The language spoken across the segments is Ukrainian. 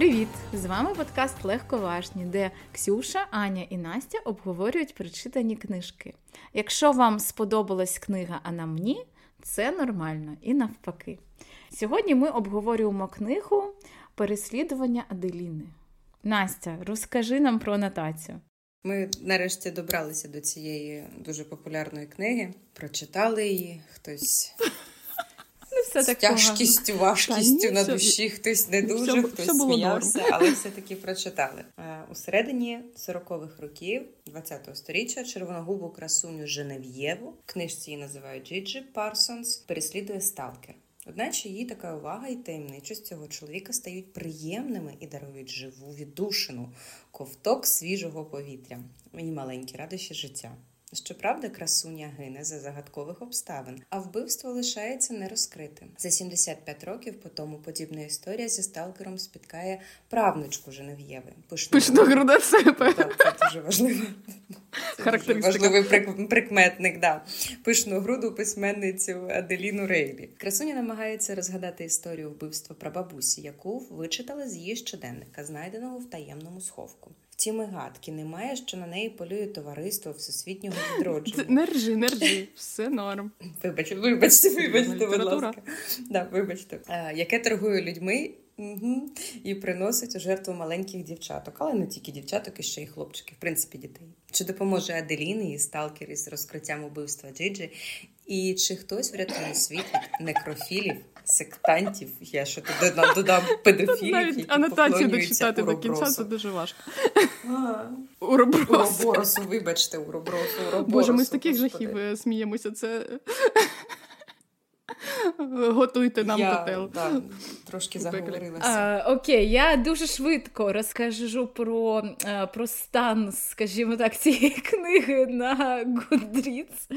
Привіт! З вами подкаст Легковажні, де Ксюша, Аня і Настя обговорюють прочитані книжки. Якщо вам сподобалась книга, а нам ні, це нормально і навпаки. Сьогодні ми обговорюємо книгу Переслідування Аделіни. Настя, розкажи нам про анотацію. Ми нарешті добралися до цієї дуже популярної книги, прочитали її, хтось Не все з так тяжкістю, важкістю Та ні, на все- душі, хтось не дуже, все хтось було сміявся, але все-таки прочитали. Е, У середині 40-х років 20-го сторіччя червоногубу красуню Женев'єву, в книжці її називають Джиджі Парсонс, переслідує сталкер. Одначе її така увага і таємничість цього чоловіка стають приємними і дарують живу віддушину, ковток свіжого повітря і маленькі радощі життя. Щоправда, красуня гине за загадкових обставин, а вбивство лишається нерозкритим. За 75 років по тому подібна історія зі сталкером спіткає правнучку Женев'єви. Пишну себе. Так, це дуже важливо. Характеристика. важливий прик- прикметник, да. Пишну груду письменницю Аделіну Рейлі. Красуня намагається розгадати історію вбивства прабабусі, яку вичитала з її щоденника, знайденого в таємному сховку. Втім, і гадки немає, що на неї полює товариство всесвітнього відродження. Не ржи, не ржи, все норм. Вибач, вибачте, вибачте, будь ласка. Да, вибачте. Е, яке торгує людьми угу, і приносить у жертву маленьких дівчаток, але не тільки дівчаток, і ще й хлопчиків, в принципі, дітей. Чи допоможе Аделіні і сталкер із розкриттям убивства Джиджі? І чи хтось врятує світ від некрофілів, сектантів? Я ще туди додам, педофілів, Навіть які анотацію дочитати до кінця це дуже важко. Уроборосу, вибачте, Уробросу, Уроборосу. Боже, ми з таких жахів е, сміємося. Це готуйте нам Я, котел. да, трошки У заговорилася. А, окей, я дуже швидко розкажу про, е, про стан, скажімо так, цієї книги на Goodreads.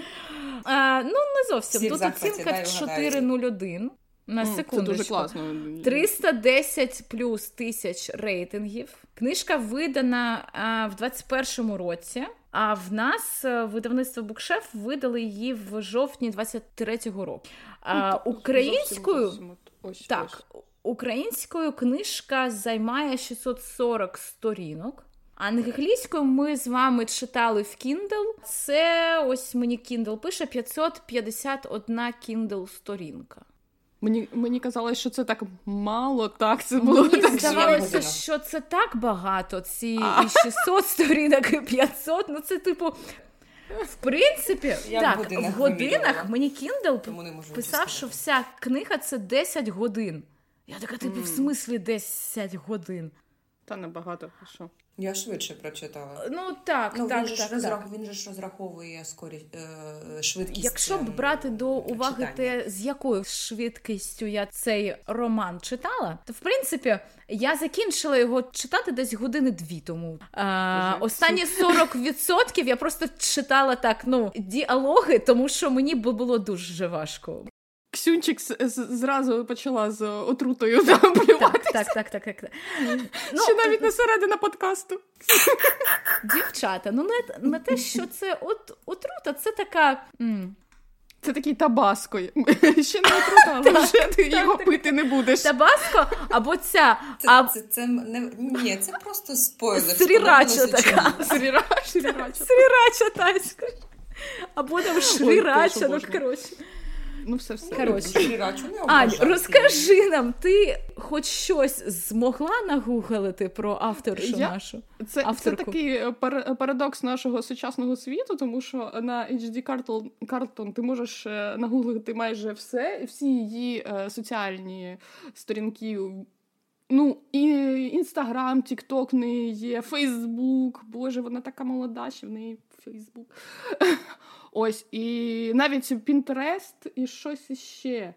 А, ну, не зовсім. Всі Тут захваті, оцінка 4.01. На Це дуже класно. 310 плюс тисяч рейтингів. Книжка видана а, в 21-му році. А в нас е, видавництво Букшеф видали її в жовтні 23-го року. А, Ну, українською ось, так, українською книжка займає 640 сторінок. Англійською ми з вами читали в Kindle. Це ось мені Kindle пише 551 Kindle сторінка. Мені, мені казалось, що це так мало, так це було Мені так. здавалося, що це так багато. Ці А. і 600 сторінок, і 500. Ну це типу. В принципі, Я в годинах в годинах мені Kindle писав, що вся книга це 10 годин. Я така, типу, в смислі 10 годин. Та небагато. а Що? Я швидше прочитала. Ну так, Ну, так, він, же так, розрах... так. він же ж розраховує скорі... е, швидкість. Якщо б е, брати до уваги читання. те, з якою швидкістю я цей роман читала, то в принципі я закінчила його читати десь години дві тому. А, останні 40% я просто читала так, ну, діалоги, тому що мені було дуже важко. Ксюнчик зразу почала з отрутою плювати. Так, так, так, так, так. Ну, Ще навіть не середина подкасту. дівчата, ну не, не те, що це от отрута, це така. м, Це такий табаско. Ще не отрута, але вже ти його так, пити не будеш. Табаско або ця. Це, а, це, це, не... Ні, це просто спойлер. Срірача така. срірача. Срірача тайська. Або там шрірача, ну коротше. Ну, все, все. Коротше. Ань, розкажи нам, ти хоч щось змогла нагуглити про авторшу Я- нашу? Це, це такий е, пар- парадокс нашого сучасного світу, тому що на HD Carlton, Carlton ти можеш е, нагуглити майже все, всі її е, соціальні сторінки. Ну, і Інстаграм, Тікток в неї є, Фейсбук. Боже, вона така молода, що в неї Фейсбук. Ось, і навіть Пінтерест і щось іще.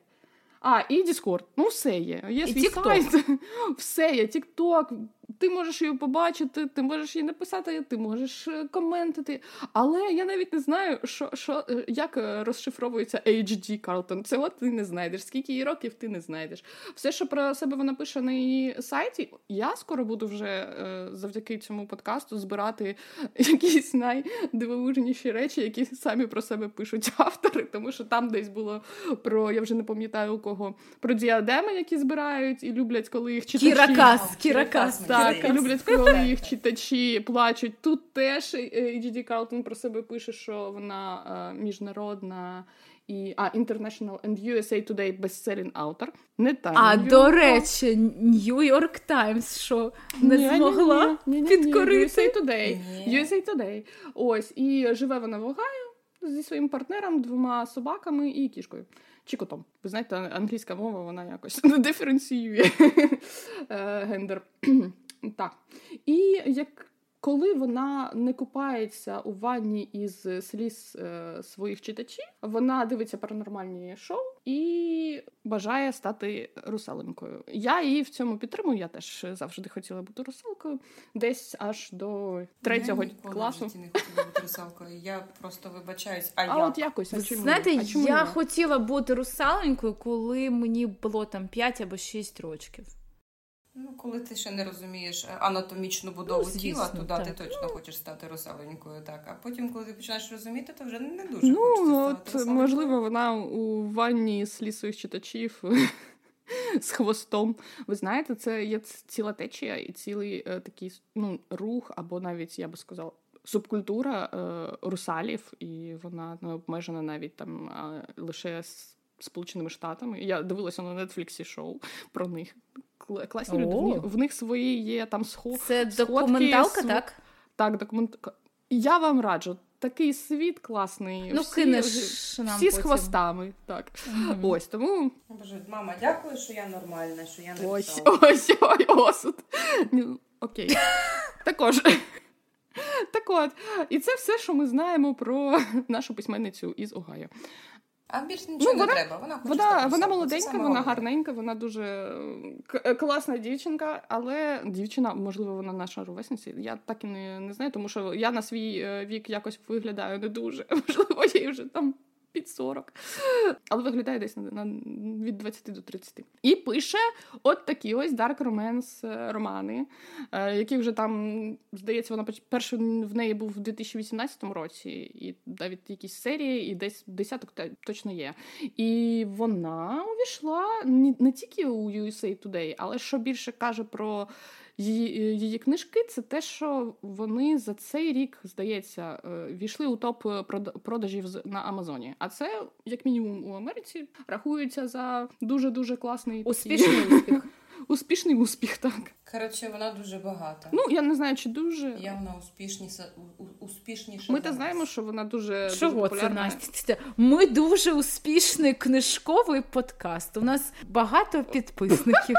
А, і Discord. Ну, все є. Є свій сайт, все є. Тікток, ти можеш її побачити, ти можеш її написати, ти можеш е, коментити. Але я навіть не знаю, що, що, е, як е, розшифровується HD Карлтон. Цього ти не знайдеш. Скільки її років ти не знайдеш. Все, що про себе вона пише на її сайті, я скоро буду вже завдяки цьому подкасту збирати якісь найдивовижніші речі, які самі про себе пишуть автори, тому що там десь було про я вже не пам'ятаю у кого про діадеми, які збирають і люблять, коли їх читачі... Кіракас, Кіракас. Так, люблять, коли їх читачі плачуть. Тут теж H.D. Карлтон про себе пише, що вона е, міжнародна і а International and USA Today бестселінг автор. Не та А до речі, New York Times, що не ні, змогла ні, ні, підкорити. USA Today. USA Today. Ось і живе вона в Огайо зі своїм партнером, двома собаками і кішкою. Чи котом. Ви знаєте, англійська мова вона якось диференціює е, гендер. Так. І як коли вона не купається у ванні із сліз е, своїх читачів, вона дивиться паранормальні шоу і бажає стати русалинкою. Я її в цьому підтримую. Я теж завжди хотіла бути русалкою, десь аж до третього я класу. Я не хотіла бути русалкою. Я просто вибачаюсь. А, а як? от якось а чому? знаєте, а чому я не? хотіла бути русаленькою, коли мені було там 5 або 6 років. Ну, коли ти ще не розумієш е, анатомічну будову ну, звісно, тіла, туди так. ти точно ну. хочеш стати русаленькою, так. А потім, коли ти починаєш розуміти, то вже не дуже ну, хочеться от, стати русаленькою. можливо, вона у ванні сліз своїх читачів. З хвостом. Ви знаєте, це є ціла течія і цілий е, такий ну, рух, або навіть, я би сказала, субкультура е, русалів, і вона не обмежена навіть там е, лише з Сполученими Штатами. Я дивилася на Нетфліксі шоу про них класні люди. В, в них свої є там сход. Це документалка, св... так? Так, документалка. Я вам раджу. Такий світ класний. Ну, всі, кинеш нам всі потім. з хвостами. Так. Mm-hmm. Ось тому. Боже, мама, дякую, що я нормальна, що я не Ось, ось, ой, осуд. Окей. Також. Так от, і це все, що ми знаємо про нашу письменницю із Огайо. А більш нічого ну, вона, не треба. Вона вона, вона молоденька, вона гарненька, вона дуже к- класна дівчинка, але дівчина, можливо, вона наша ровесниця. Я так і не, не знаю, тому що я на свій е, вік якось виглядаю не дуже. Можливо, їй вже там під 40. Але виглядає десь на, на від 20 до 30. І пише от такі ось Dark Romance романи, е, які вже там, здається, вона перший в неї був в 2018 році, і навіть якісь серії, і десь десяток точно є. І вона увійшла не, не тільки у USA Today, але що більше каже про її її книжки, це те, що вони за цей рік, здається, війшли у топ продажів на Амазоні. А це, як мінімум, у Америці рахується за дуже дуже класний успішний успіх. Успішний успіх, так. Коротше, вона дуже багата. Ну, я не знаю, чи дуже. Явно успішніша. успішніша Ми то знаємо, що вона дуже Чого дуже це, Настя? Ми дуже успішний книжковий подкаст. У нас багато підписників.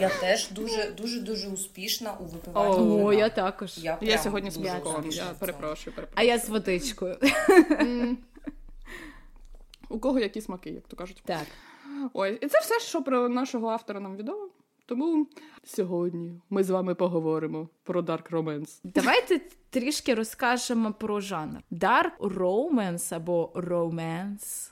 Я теж дуже дуже дуже успішна у випиванні. О, вина. я також. Я, я сьогодні з молоком, я перепрошую, перепрошую. А я з водичкою. У кого які смаки, як то кажуть. Так. Ось, і це все, що про нашого автора нам відомо. Тому сьогодні ми з вами поговоримо про Dark Romance. Давайте трішки розкажемо про жанр. Dark Romance або Romance.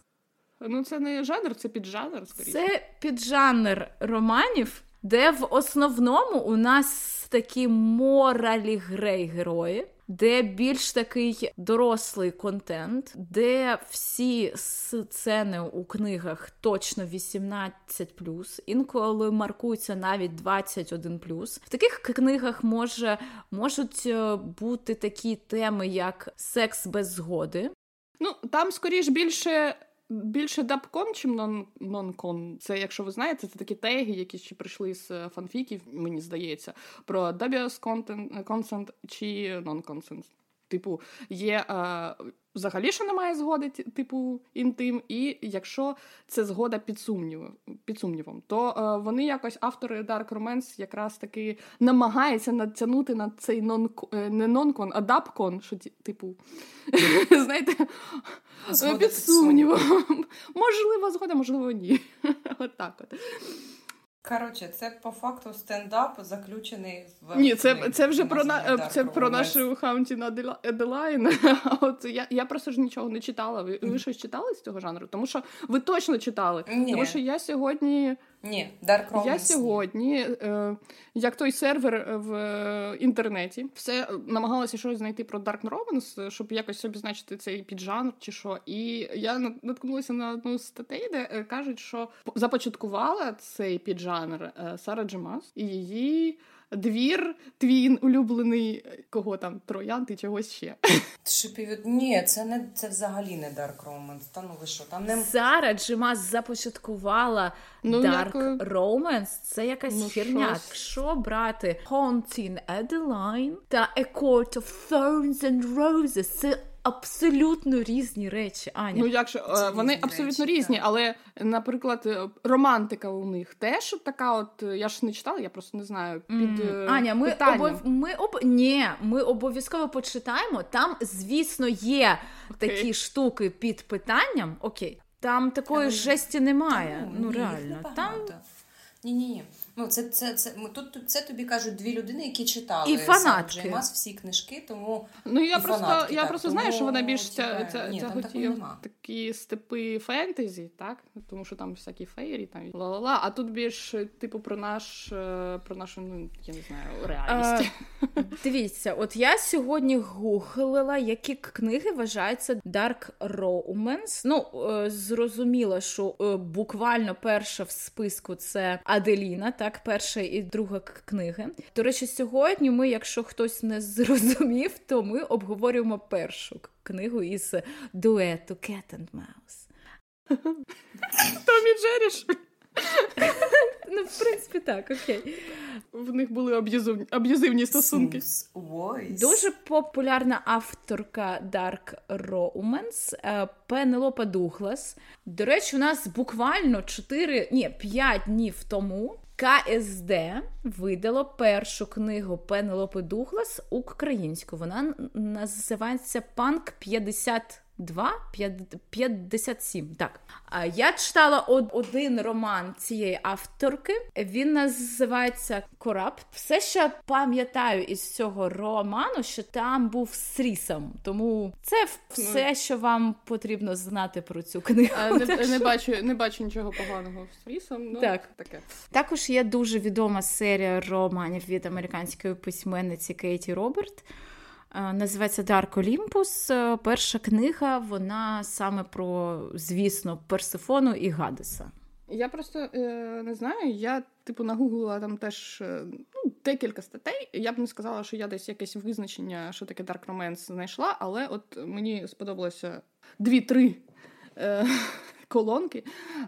Ну, це не жанр, це піджанр, скоріше. Це піджанр романів, де в основному у нас такі моралі грей герої. Де більш такий дорослий контент, де всі сцени у книгах точно 18+, інколи маркуються навіть 21+. В таких книгах може, можуть е, бути такі теми, як секс без згоди. Ну, там, скоріш, більше більше дабкон, чим нон-кон. Це, якщо ви знаєте, це такі теги, які ще прийшли з е, фанфіків, мені здається, про dubious consent чи non-consent. Типу, є е, взагалі, що немає згоди, типу інтим, і якщо це згода під сумнівом, під сумнівом, то е, вони якось автори Dark Romance якраз таки намагаються натягнути на цей нон е, не нонкон, а дабкон, що типу, знаєте, під сумнівом. Можливо, згода, можливо, ні. От так от. Коротше, це по факту стендап заключений в ні, це це вже про на це про нашу Haunting Adeline. А от я я просто ж нічого не читала. Ви ви щось читали з цього жанру? Тому що ви точно читали. Ні. Тому що я сьогодні. Ні, Dark Romance. Я сьогодні, е, як той сервер в е, інтернеті, все намагалася щось знайти про Dark Romance, щоб якось обізначити цей піджанр чи що. І я наткнулася на одну з статей, де е, кажуть, що започаткувала цей піджанр е, Сара Джемас і її двір, твій улюблений кого там, троян ти чогось ще. Шипів... Ні, це не це взагалі не Dark Romance. Та ну ви що, там не Сара Джимас започаткувала ну, Dark якою... Romance. Це якась ну, херня. Щось. Якщо брати Haunting Adeline та A Court of Thorns and Roses, це абсолютно різні речі. Аня. Ну як же вони абсолютно речі, різні, так. але, наприклад, е, романтика у них теж така. От е, я ж не читала, я просто не знаю. Під mm. Аня, ми обов... ми об... Ні, ми обов'язково почитаємо. Там, звісно, є okay. такі штуки під питанням. Окей, там такої але... жесті немає. Та, ну, ну реально там. Ні, ні, ні. Ну, це це, це тут це тобі кажуть дві людини, які читали і фанатки. Джеймас всі книжки, тому ну я і просто фанатки, я так, просто тому, знаю, що вона більш ця, ця, ні, ця хотів такі степи фентезі, так тому що там всякі фейрі, там ла-ла-ла, А тут більш типу про наш е, про нашу ну я не знаю реальність. А, дивіться, от я сьогодні гуглила, які книги вважаються Dark Romance. Ну е, зрозуміло, що е, буквально перша в списку це Аделіна, так перша і друга книги. До речі, сьогодні ми, якщо хтось не зрозумів, то ми обговорюємо першу книгу із дуету Cat and Mouse. Томі Джеріш. Ну, в принципі, так, окей. В них були аб'юзивні стосунки. Дуже популярна авторка Dark Romance е, Пенелопа Дуглас. До речі, у нас буквально 4, ні, 5 днів тому КСД видало першу книгу Пенелопи Дуглас українську. Вона називається Панк 50. 2? 57, так. Я читала один роман цієї авторки. Він називається Корапт. Все ще пам'ятаю із цього роману, що там був срісом. Тому це все, ну, що вам потрібно знати про цю книгу. Не, не бачу не бачу нічого поганого з срісом. Ну, так. таке. Також є дуже відома серія романів від американської письменниці Кейті Роберт. Е, називається Dark Olympus. Е, перша книга, вона саме про, звісно, Персифону і Гадеса. Я просто е, не знаю. Я, типу, нагуглила там теж е, ну, декілька статей. Я б не сказала, що я десь якесь визначення, що таке Dark Romance знайшла, але от мені сподобалося дві-три е, колонки.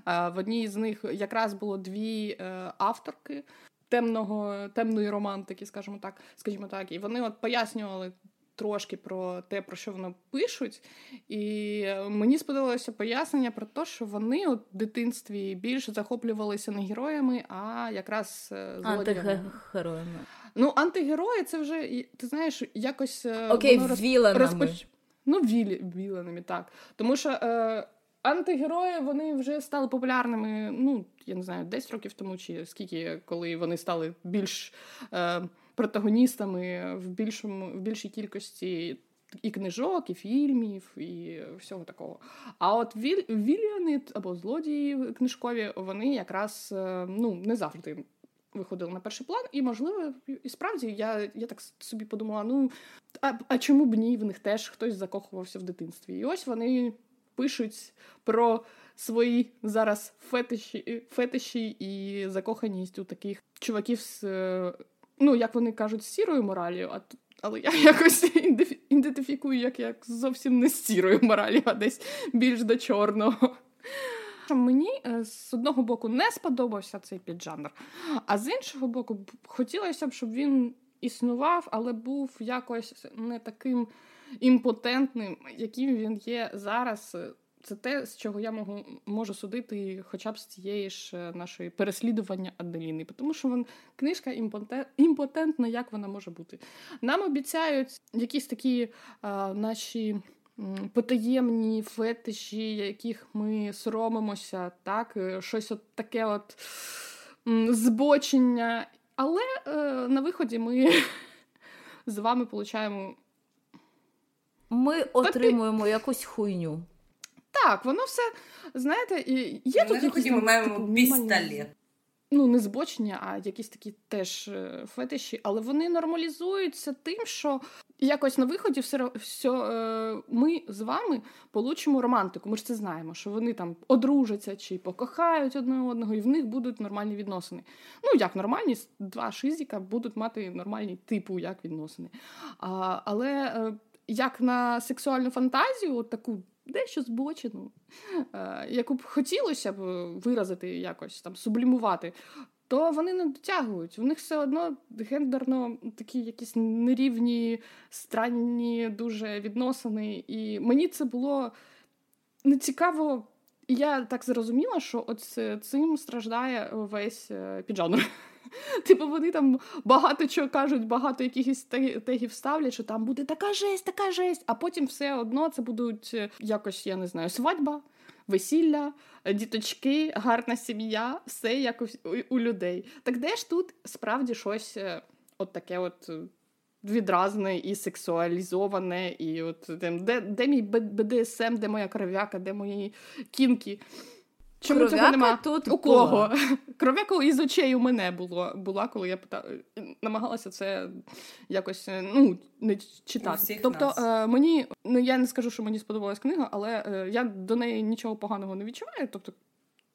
В одній з них якраз було дві авторки темного, темної романтики, скажімо так, скажімо так, і вони от пояснювали трошки про те, про що вони пишуть. І мені сподобалося пояснення про те, що вони у дитинстві більше захоплювалися не героями, а якраз е, антигероями. Ну, антигерої це вже, ти знаєш, якось е, Окей, воно віленами. Розпоч... Ну, вілі, віленами, так. Тому що. Е, Антигерої вони вже стали популярними, ну я не знаю, 10 років тому, чи скільки, коли вони стали більш е, протагоністами в більшому в більшій кількості і книжок, і фільмів, і всього такого. А от віль, або злодії книжкові, вони якраз е, ну не завжди. Виходили на перший план, і, можливо, і справді я я так собі подумала: ну а а чому б ні? В них теж хтось закохувався в дитинстві. І ось вони пишуть про свої зараз фетиші фетиші і закоханість у таких чуваків з е, ну, як вони кажуть, сірою моралью, а але я якось ідентифікую як як зовсім не з сірою моралью, а десь більш до чорного. Мені е, з одного боку не сподобався цей піджанр, а з іншого боку, хотілося б, щоб він існував, але був якось не таким імпотентним, яким він є зараз це те, з чого я можу можу судити, хоча б з цієї ж е, нашої переслідування Аделіни, тому що вон книжка імпотентна, як вона може бути. Нам обіцяють якісь такі а, наші. Потаємні фетиші, яких ми соромимося, так, е, щось от таке от збочення. Але е, на виході ми з вами получаємо. Ми отримуємо якусь хуйню. Так, воно все, знаєте, є тут якісь... Ми маємо типу, пістолет ну, не збочення, а якісь такі теж е, фетиші, але вони нормалізуються тим, що якось на виході все, все ми з вами получимо романтику. Ми ж це знаємо, що вони там одружаться чи покохають одне одного, і в них будуть нормальні відносини. Ну, як нормальні, два шизіка будуть мати нормальні типу як відносини. А, Але е, як на сексуальну фантазію, от таку дещо збочену, е, яку б хотілося б виразити якось там, сублімувати, то вони не дотягують. У них все одно гендерно такі якісь нерівні, странні дуже відносини. І мені це було нецікаво. І я так зрозуміла, що от цим страждає весь е, піджанр. Типу, вони там багато чого кажуть, багато якихось тегів ставлять, що там буде така жесть, така жесть, а потім все одно це будуть е, якось, я не знаю, свадьба, весілля, діточки, гарна сім'я, все якось у, людей. Так де ж тут справді щось е, от таке от. Е, відразне і сексуалізоване, і от де де мій БДСМ, де моя кров'яка, де мої кінки. Чому Кров'яка цього нема? тут у кого? Кров'яка із очей у мене було, була, коли я питала, намагалася це якось ну, не читати. Тобто нас. Е, мені, ну я не скажу, що мені сподобалась книга, але е, я до неї нічого поганого не відчуваю. Тобто,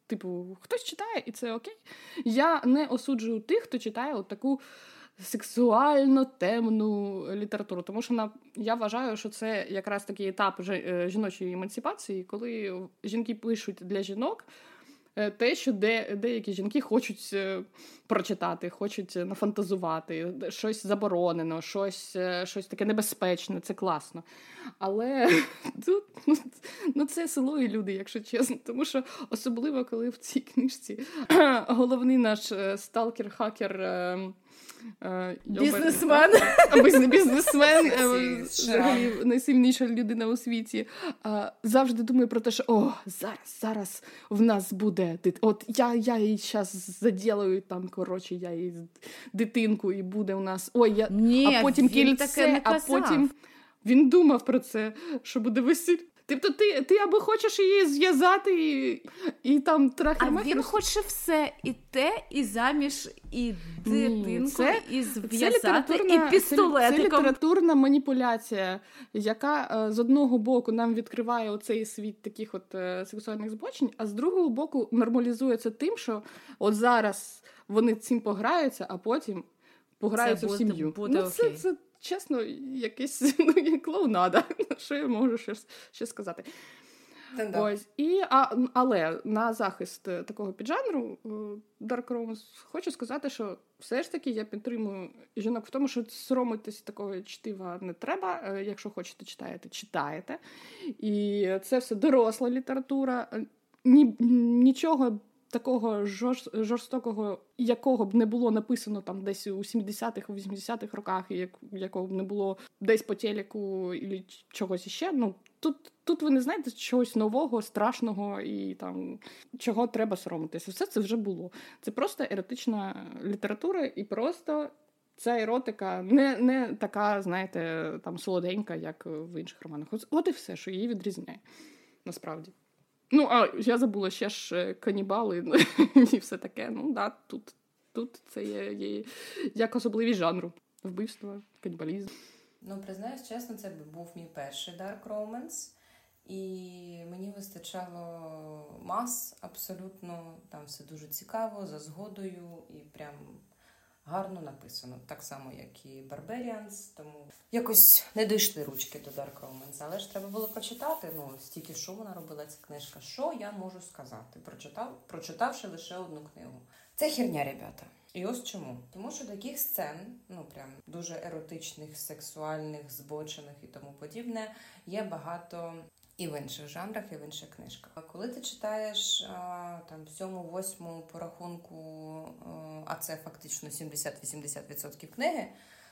типу, хтось читає, і це окей. Я не осуджую тих, хто читає от таку сексуально темну літературу. Тому що на я вважаю, що це якраз такий етап е, жіночої емансипації, коли жінки пишуть для жінок. Е, те, що де, деякі жінки хочуть е, прочитати, хочуть нафантазувати, щось заборонено, щось щось таке небезпечне, це класно. Але тут ну, ну, це село і люди, якщо чесно. Тому що особливо коли в цій книжці головний наш сталкер-хакер. Е, бізнесмен. Бізнесмен, е, взагалі найсильніша людина у світі. Завжди думаю про те, що о, зараз зараз в нас буде От я я її зараз заділаю там, коротше, я її дитинку, і буде у нас. Ой, я Ні, а потім кільце, а потім. Він думав про це, що буде весілля. Тобто ти ти або хочеш її зв'язати і і там трахи А він хоче все і те, і заміж, і дитинку, це, і зв'язати, і пістолетиком. Це, це літературна маніпуляція, яка е, з одного боку нам відкриває оцей світ таких от е, сексуальних збочень, а з другого боку нормалізується тим, що от зараз вони цим пограються, а потім пограються це в сім'ю. Буде ну, це, це чесно, якийсь ну, клоунада. Що я можу ще ще сказати? Ось, і, а, Але на захист такого піджанру е, Dark Romance хочу сказати, що все ж таки я підтримую жінок в тому, що соромитись такого чтива не треба. Е, якщо хочете читаєте, читаєте. І це все доросла література. Ні, Нічого такого жорстокого, якого б не було написано там десь у 70-х, 80-х роках, як якого б не було десь по телеку і чогось іще. Ну тут тут ви не знаєте чогось нового, страшного і там чого треба соромитися. Все це вже було. Це просто еротична література, і просто ця еротика не не така, знаєте, там солоденька, як в інших романах. От і все, що її відрізняє насправді. Ну, а я забула ще ж е, канібали і все таке. Ну, да, тут тут це є, є як особливість жанру. Вбивство, канібалізм. Ну, признаюсь, чесно, це був мій перший Dark Romance. І мені вистачало мас абсолютно. Там все дуже цікаво, за згодою і прям гарно написано, так само, як і Barbarians, тому якось не дійшли ручки до Dark Romance, але ж треба було прочитати. Ну, стільки що вона робила ця книжка. Що я можу сказати? Прочитав, прочитавши лише одну книгу. Це херня, ребята. І ось чому? Тому що таких сцен, ну прям дуже еротичних, сексуальних, збочених і тому подібне, є багато і в інших жанрах, і в інших книжках. А коли ти читаєш там сьому, восьму по рахунку, а це фактично 70-80% книги,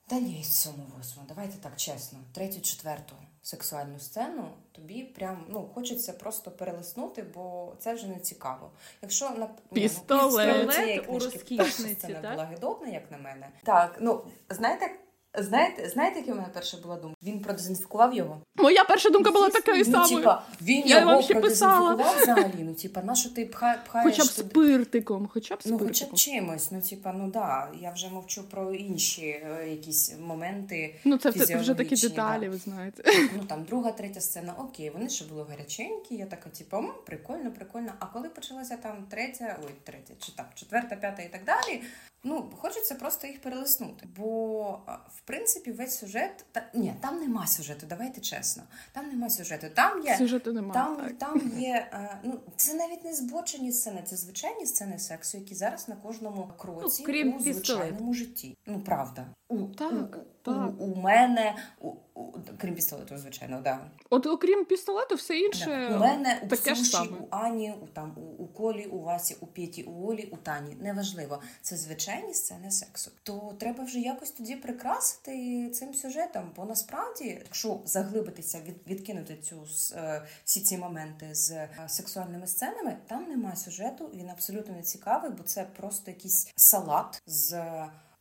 Та ні, сьому восьму. Давайте так чесно. Третю, четверту сексуальну сцену тобі прям ну хочеться просто перелиснути, бо це вже не цікаво. Якщо на пістолет, ну, цієї книжки перша сцена так? була гидотна, як на мене. Так, ну знаєте. Знаєте, знаєте, яка в мене перша була думка? Він продезінфікував його. Моя перша думка була така ну. Типа, він Я його продезінфікував взагалі. Ну, типа, на що ти пха, пхаєш? Хоча б туди? спиртиком, хоча б Ну, хоча б чимось. Ну, типа, ну да, я вже мовчу про інші е, якісь моменти. Ну, це вже, такі деталі, да. ви знаєте. Ну там друга, третя сцена, окей, вони ще були гаряченькі. Я така, типу, прикольно, прикольно. А коли почалася там третя, ой, третя, чи так, четверта, п'ята і так далі. Ну, хочеться просто їх перелиснути. Бо, в принципі, весь сюжет. Та, ні, там нема сюжету, давайте чесно. Там нема сюжету. Там є. Сюжету немає. Там, так. там є, е, ну це навіть не збочені сцени, це звичайні сцени сексу, які зараз на кожному кроці Ну, крім у звичайному звичайному житті. Ну правда, у, Так, у, так. У, у мене, у, у, крім пістолету, звичайно, да. От окрім пістолету, все Да. інше У мене, у таке саме. у Ані, у там у, у Колі, у Васі, у Петі, у Олі, у Тані. Неважливо. Це звичайні сцени сексу. То треба вже якось тоді прикрасити цим сюжетом. Бо насправді, якщо заглибитися, від, відкинути цю е, всі ці моменти з е, сексуальними сценами, там нема сюжету. Він абсолютно не цікавий, бо це просто якийсь салат з.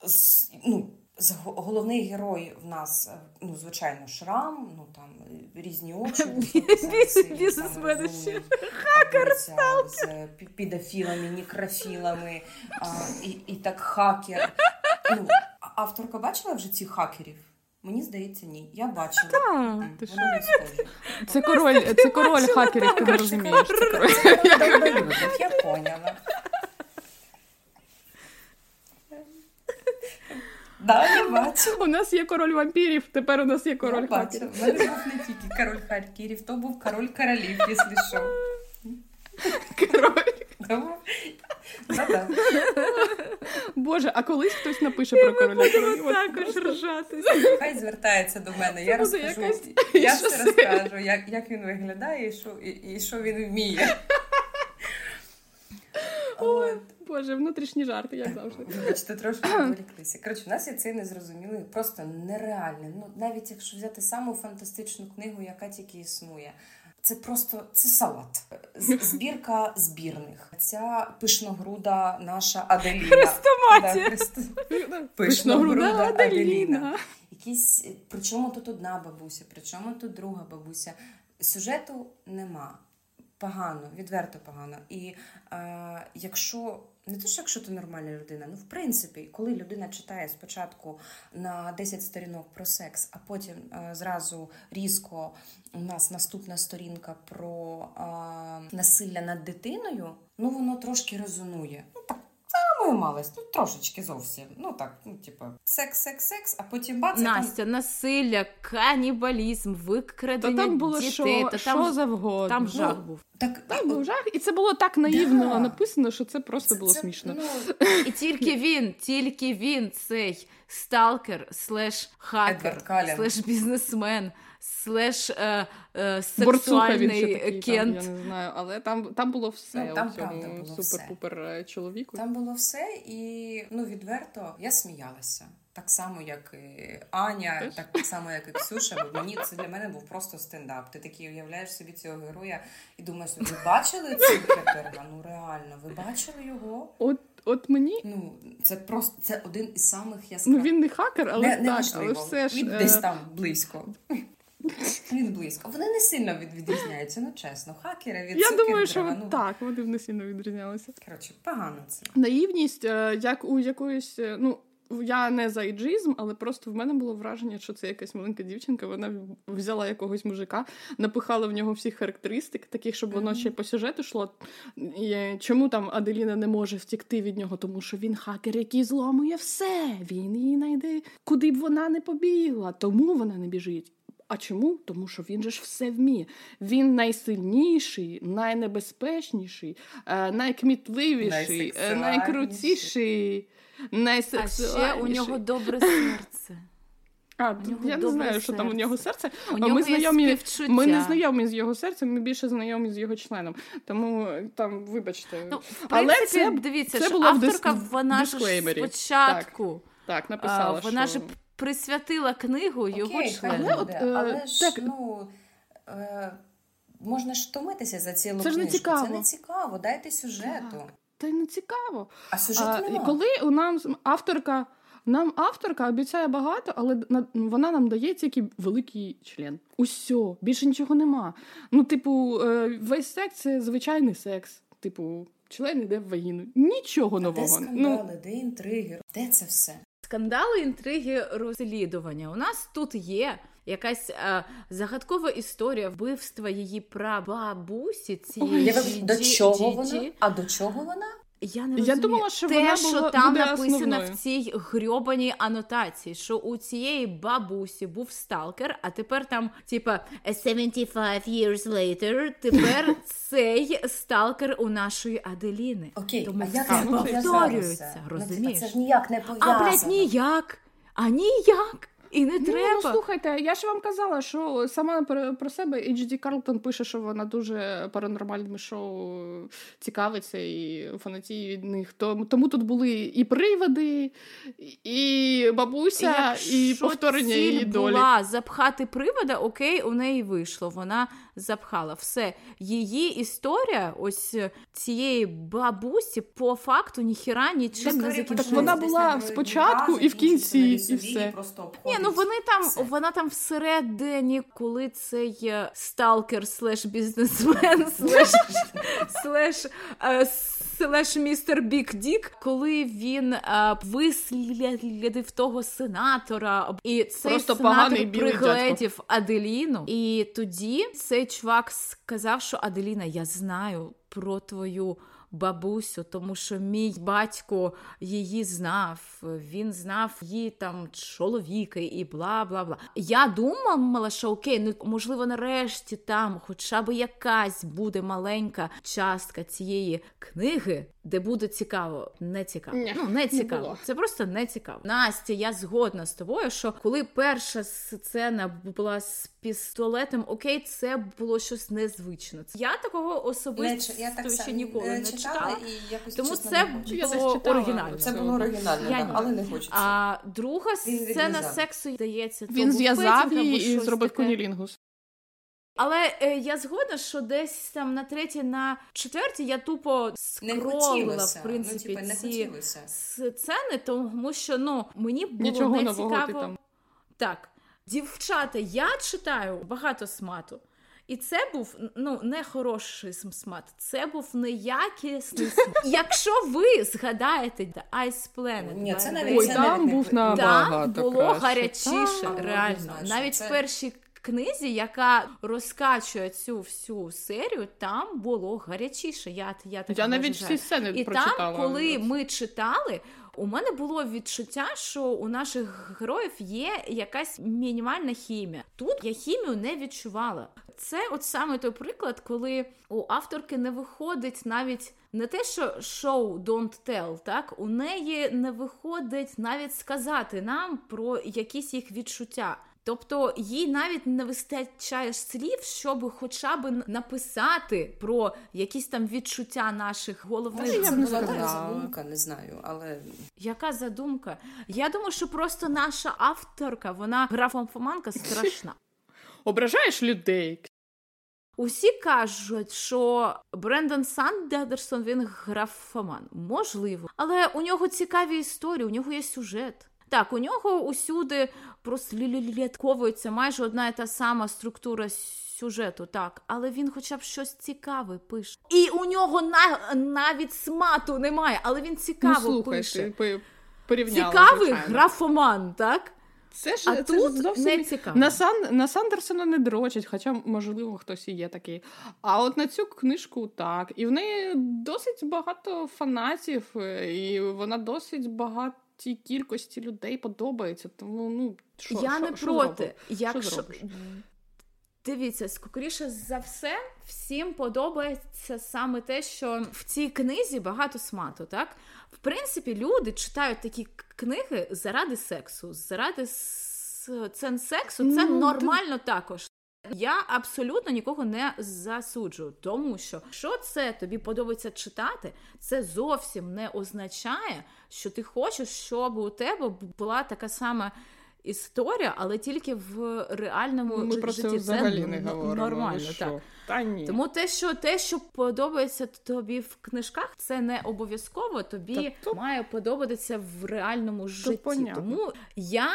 з ну, головний герой в нас, е, ну звичайно, шрам, ну там різні очі, високі сенси, він Бізнесмен самий ще. Хакер став з пі- підофілами, некрофілами, а, і, і так хакер. Ну, авторка бачила вже цих хакерів? Мені здається, ні. Я бачила. Так, ти що? Це король, це король хакерів, ти не розумієш. Я поняла. Да, я бачу. У нас є король вампірів, тепер у нас є король Я бачу. В мене був не тільки король Харкірів, то був король королів, якщо що. Король. Тому, да-да. Боже, а колись хтось напише про короля королів. От також ржати. Хай звертається до мене, я розкажу. якась Я все розкажу, як, як він виглядає і що, і, і що він вміє. От. Боже, внутрішні жарти, як завжди. Вибачте, трошки відволіклися. Коротше, у нас є цей незрозумілий, просто нереальний. Ну, навіть якщо взяти саму фантастичну книгу, яка тільки існує. Це просто це салат. Збірка збірних. Ця пишногруда наша Аделіна. Да, Пишногруда Аделіна. Аделіна. Якісь, причому тут одна бабуся, причому тут друга бабуся. Сюжету нема. Погано, відверто погано. І е, якщо не те, що якщо ти нормальна людина, ну в принципі, коли людина читає спочатку на 10 сторінок про секс, а потім е, зразу різко у нас наступна сторінка про е, насилля над дитиною, ну воно трошки резонує. Ну так. Самою малость, ну трошечки зовсім. Ну так, ну типу, секс, секс, секс, а потім бац, і там Настя, насилля, канібалізм, Та викрадення там було дітей. що, та що завгодно. там Ну, жах був. Так, Там був жах, і це було так наївно Да. написано, що це просто це- було це, смішно. Ну, І тільки він, тільки він, цей сталкер, слеш хакер, слеш бізнесмен, слеш е, е, сексуальний такий, там, кент. я не знаю, але там, там було все Ну, там правда було супер-пупер е, чоловіку. Там було все, і ну відверто я сміялася. Так само, як і Аня, так само, як і Ксюша, бо мені це для мене був просто стендап. Ти такий уявляєш собі цього героя і думаєш, ви бачили Цукерберга? Ну реально, ви бачили його? От, от мені, Ну це просто це один із самих ну він не хакер, але не, так, але все ж. Він е, десь там близько. Він близько. Вони не сильно від, відрізняються, ну чесно. Хакери від Я думаю, що ну, так, вони не сильно відрізнялися. Коротше, погано це. Наївність, е, як у якоїсь, е, ну. Я не за іджизм, але просто в мене було враження, що це якась маленька дівчинка. Вона взяла якогось мужика, напихала в нього всіх характеристик, таких, щоб воно ще по сюжету йшло. Чому там Аделіна не може втікти від нього? Тому що він хакер, який зламує все. Він її знайде, куди б вона не побігла. Тому вона не біжить. А чому? Тому що він же ж все вміє. Він найсильніший, найнебезпечніший, е, найкмітливіший, е, Найсексуальніший. найкрутіший, А найсексуальніший. ще у нього добре серце. А, у нього я не знаю, що там у нього серце. У нього ми знайомі, ми не знайомі з його серцем, ми більше знайомі з його членом. Тому там, вибачте, Ну, в Але це- дивіться, це що було в авторка вона ж спочатку так написала, а, вона що... ж присвятила книгу його Окей, члену. буде, От, е, але ж, так. ну, е, можна ж втомитися за цілу Це ж не цікаво. Це не цікаво, дайте сюжету. Так. Та й не цікаво. А сюжету А, нема. коли у нас авторка, нам авторка обіцяє багато, але вона нам дає тільки великий член. Усьо, більше нічого нема. Ну, типу, е, весь секс це звичайний секс. Типу, член іде в вагіну. Нічого А де скандали, Ну, де інтриги? Де це все? Скандали, інтриги, розслідування. У нас тут є якась е, загадкова історія вбивства її прабабусі. Цієї Я, Джі- до чого вона? А до чого вона? Я не Я думала, що те, вона що була- там буде написано основною. в цій грьобаній анотації, що у цієї бабусі був сталкер, а тепер там, типа, 75 years later, тепер цей сталкер у нашої Аделіни. Окей, Тому а як це повторюється. Ну, розумієш? це ж ніяк не пов'язано. а блядь, ніяк, а ніяк. І не Ну, треба. ну слухайте, я ж вам казала, що сама про, себе HD Карлтон пише, що вона дуже паранормальними шоу цікавиться і фанатіє від них. Тому, тут були і приводи, і бабуся, і повторення її долі. була запхати привода, окей, у неї вийшло. Вона запхала все. Її історія, ось е, цієї бабусі, по факту ніхіра нічим не закінчилася. Так вона була спочатку і в кінці, і все. Ні, ну вони там, вона там всередині, коли цей е, сталкер слеш бізнесмен, слеш, слеш, слеш містер Бік Дік, коли він е, вислідив того сенатора, і цей Просто сенатор пригледів Аделіну. І тоді цей чувак сказав, що Аделіна, я знаю про твою. Бабусю, тому що мій батько її знав, він знав її там чоловіки і бла бла бла. Я думала, що окей, ну можливо, нарешті там хоча б якась буде маленька частка цієї книги, де буде цікаво. Не цікаво. Ні, ну не не цікаво. було. Це просто не цікаво. Настя, я згодна з тобою, що коли перша сцена була з пістолетом, окей, це було щось незвичне. Я такого особисто я так ще ніколи не читала. читала і якось Тому чесно, це не. Я було оригінально. Це було оригінально, Я да, але не хочеться. А друга Він сцена відв'язав. сексу здається, Він зв'язав її і зробив таке. кунілінгус. Але е, я згодна, що десь там на третій, на четвертій я тупо скролила, в принципі, ну, типу, не ці сцени, тому що ну мені було Нічого не цікаво. там. Так, дівчата, я читаю багато смату. І це був ну не хороший смат, це був неякісний смат. Якщо ви згадаєте The Ice Planet, Ні, це навіть- Ой, це там навіть не був ви- там було краще. гарячіше, Там. реально. Навіть це- в першій книзі, яка розкачує цю всю серію, там було гарячіше. Я, я, так Я навіть всі сцени І прочитала. там, коли ми читали, у мене було відчуття, що у наших героїв є якась мінімальна хімія. Тут я хімію не відчувала. Це от саме той приклад, коли у авторки не виходить навіть не те, що show don't tell, так у неї не виходить навіть сказати нам про якісь їх відчуття. Тобто їй навіть не вистачає слів, щоб хоча б написати про якісь там відчуття наших головних я б Це не була сказала. задумка, не знаю, але яка задумка? Я думаю, що просто наша авторка, вона графоманка страшна. Ображаєш людей. Усі кажуть, що Брендон Сандерсон він графоман. Можливо, але у нього цікаві історії, у нього є сюжет. Так, у нього усюди прослідковується майже одна і та сама структура сюжету, так, але він хоча б щось цікаве пише. І у нього на, навіть смату немає, але він Ну, слухай, пише. ти порівняла. Цікавий звичайно. графоман, так? Це ж, А це тут зовсім не цікаво. На, Сан, на Сандерсона не дрочать, хоча, можливо, хтось і є такий. А от на цю книжку так. І в неї досить багато фанатів, е, і вона досить багатій кількості людей подобається. Тому, ну, що, Я що, не що проти. Якщо дивіться, скоріше за все, всім подобається саме те, що в цій книзі багато смату. Так, в принципі, люди читають такі книги заради сексу, заради сцен сексу. Це Ну, нормально також. Я абсолютно нікого не засуджую, тому що якщо це тобі подобається читати, це зовсім не означає, що ти хочеш, щоб у тебе була така сама історія, але тільки в реальному Ми про житті. це взагалі це не говоримо. нормально. Що? так. Та ні. Тому те, що те, що подобається тобі в книжках, це не обов'язково тобі Та то- має подобатися в реальному житті. понятно. Тому я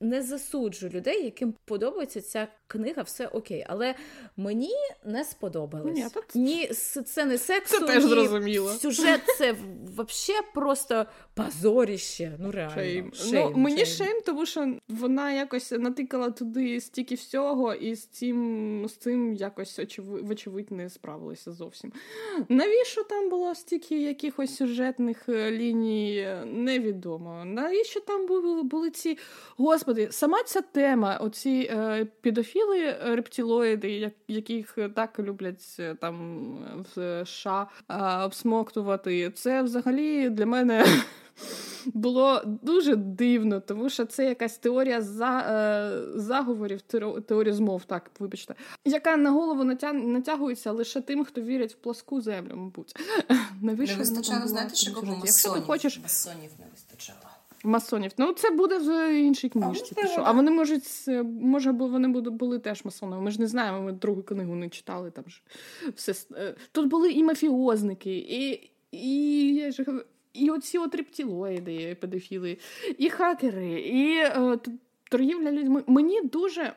не засуджу людей, яким подобається ця книга, все окей. Але мені не сподобалось. Ні, та це- Ні, це не сексу, Це теж ні зрозуміло. Сюжет це взагалі просто позоріще. Ну реально. Shame. Shame, ну, мені shame. shame, тому що вона якось натикала туди стільки всього, і з цим, з цим якось очеви- вочевидь не справилася зовсім. Навіщо там було стільки якихось сюжетних е, ліній, е, невідомо. Навіщо там були, були ці. Господи, сама ця тема, оці е, підофіли, е, рептилоїди, як, яких так люблять е, там в США е, обсмоктувати, це взагалі для мене. Було дуже дивно, тому що це якась теорія за, е, заговорів, теорія змов, так, вибачте, яка на голову натя... натягується лише тим, хто вірить в пласку землю, мабуть. Навіщо Не вистачало, знаєте, тому кого сюжеті? Якщо ти масонів. хочеш Масонів не вистачало. масонів, ну це буде в іншій книжці. ти що? А вони можуть, може, вони були, теж масонами. Ми ж не знаємо, ми другу книгу не читали. Там ж все е, тут були і мафіозники, і. І, я ж і оці от рептилоїди, педофіли, і хакери, і е, торгівля людьми. Мені дуже.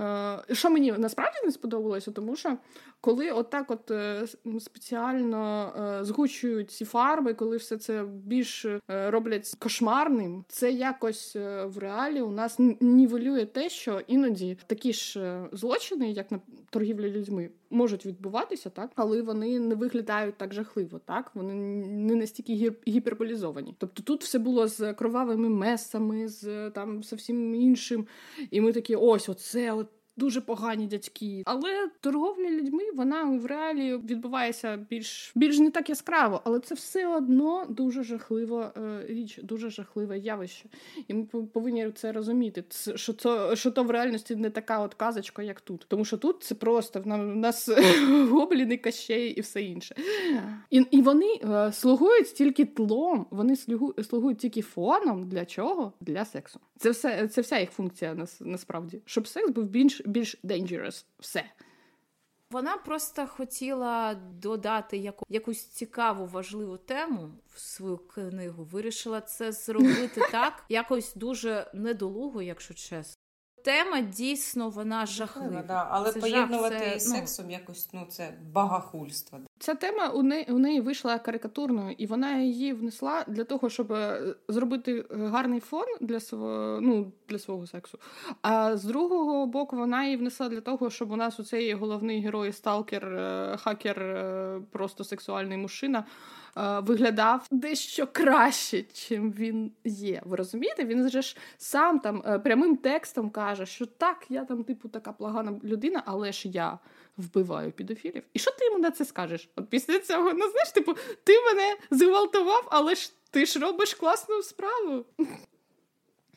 е, що мені насправді не сподобалося, тому що коли отак от е, спеціально е, згучують ці фарби, коли все це більш е, роблять кошмарним, це якось в реалі у нас нівелює те, що іноді такі ж злочини, як на торгівля людьми, можуть відбуватися, так, але вони не виглядають так жахливо, так вони не настільки гіперболізовані. Тобто тут все було з кровавими месами, з там зовсім іншим. І ми такі, ось, оце от. Дуже погані дядьки, але торговля людьми вона в реалі відбувається більш більш не так яскраво, але це все одно дуже жахлива е, річ, дуже жахливе явище. І ми пов- повинні це розуміти. Це, що то що то в реальності не така от казочка, як тут. Тому що тут це просто в нас гобліни, кащеї і все інше. І, і вони е, слугують тільки тлом, вони слугу, слугують тільки фоном. Для чого? Для сексу. Це все це вся їх функція нас, насправді. Щоб секс був більш більш dangerous. Все. Вона просто хотіла додати яку, якусь цікаву важливу тему в свою книгу. Вирішила це зробити так, якось дуже недолуго, якщо чесно. Тема дійсно вона жахлива. Да, але Це поєднувати жах, це, ну, сексом якось ну це багахульство. Ця тема у неї, у неї вийшла карикатурною, і вона її внесла для того, щоб е, зробити гарний фон для свого, ну, для свого сексу. А з другого боку, вона її внесла для того, щоб у нас у цей головний герой сталкер, е, хакер, е, просто сексуальний мужчина. Е, Виглядав дещо краще, чим він є. Ви розумієте? Він же ж сам там е, прямим текстом каже, що так, я там, типу, така плагана людина, але ж я вбиваю підофілів. І що ти йому на це скажеш? От після цього, ну знаєш, типу, ти мене зґвалтував, але ж ти ж робиш класну справу.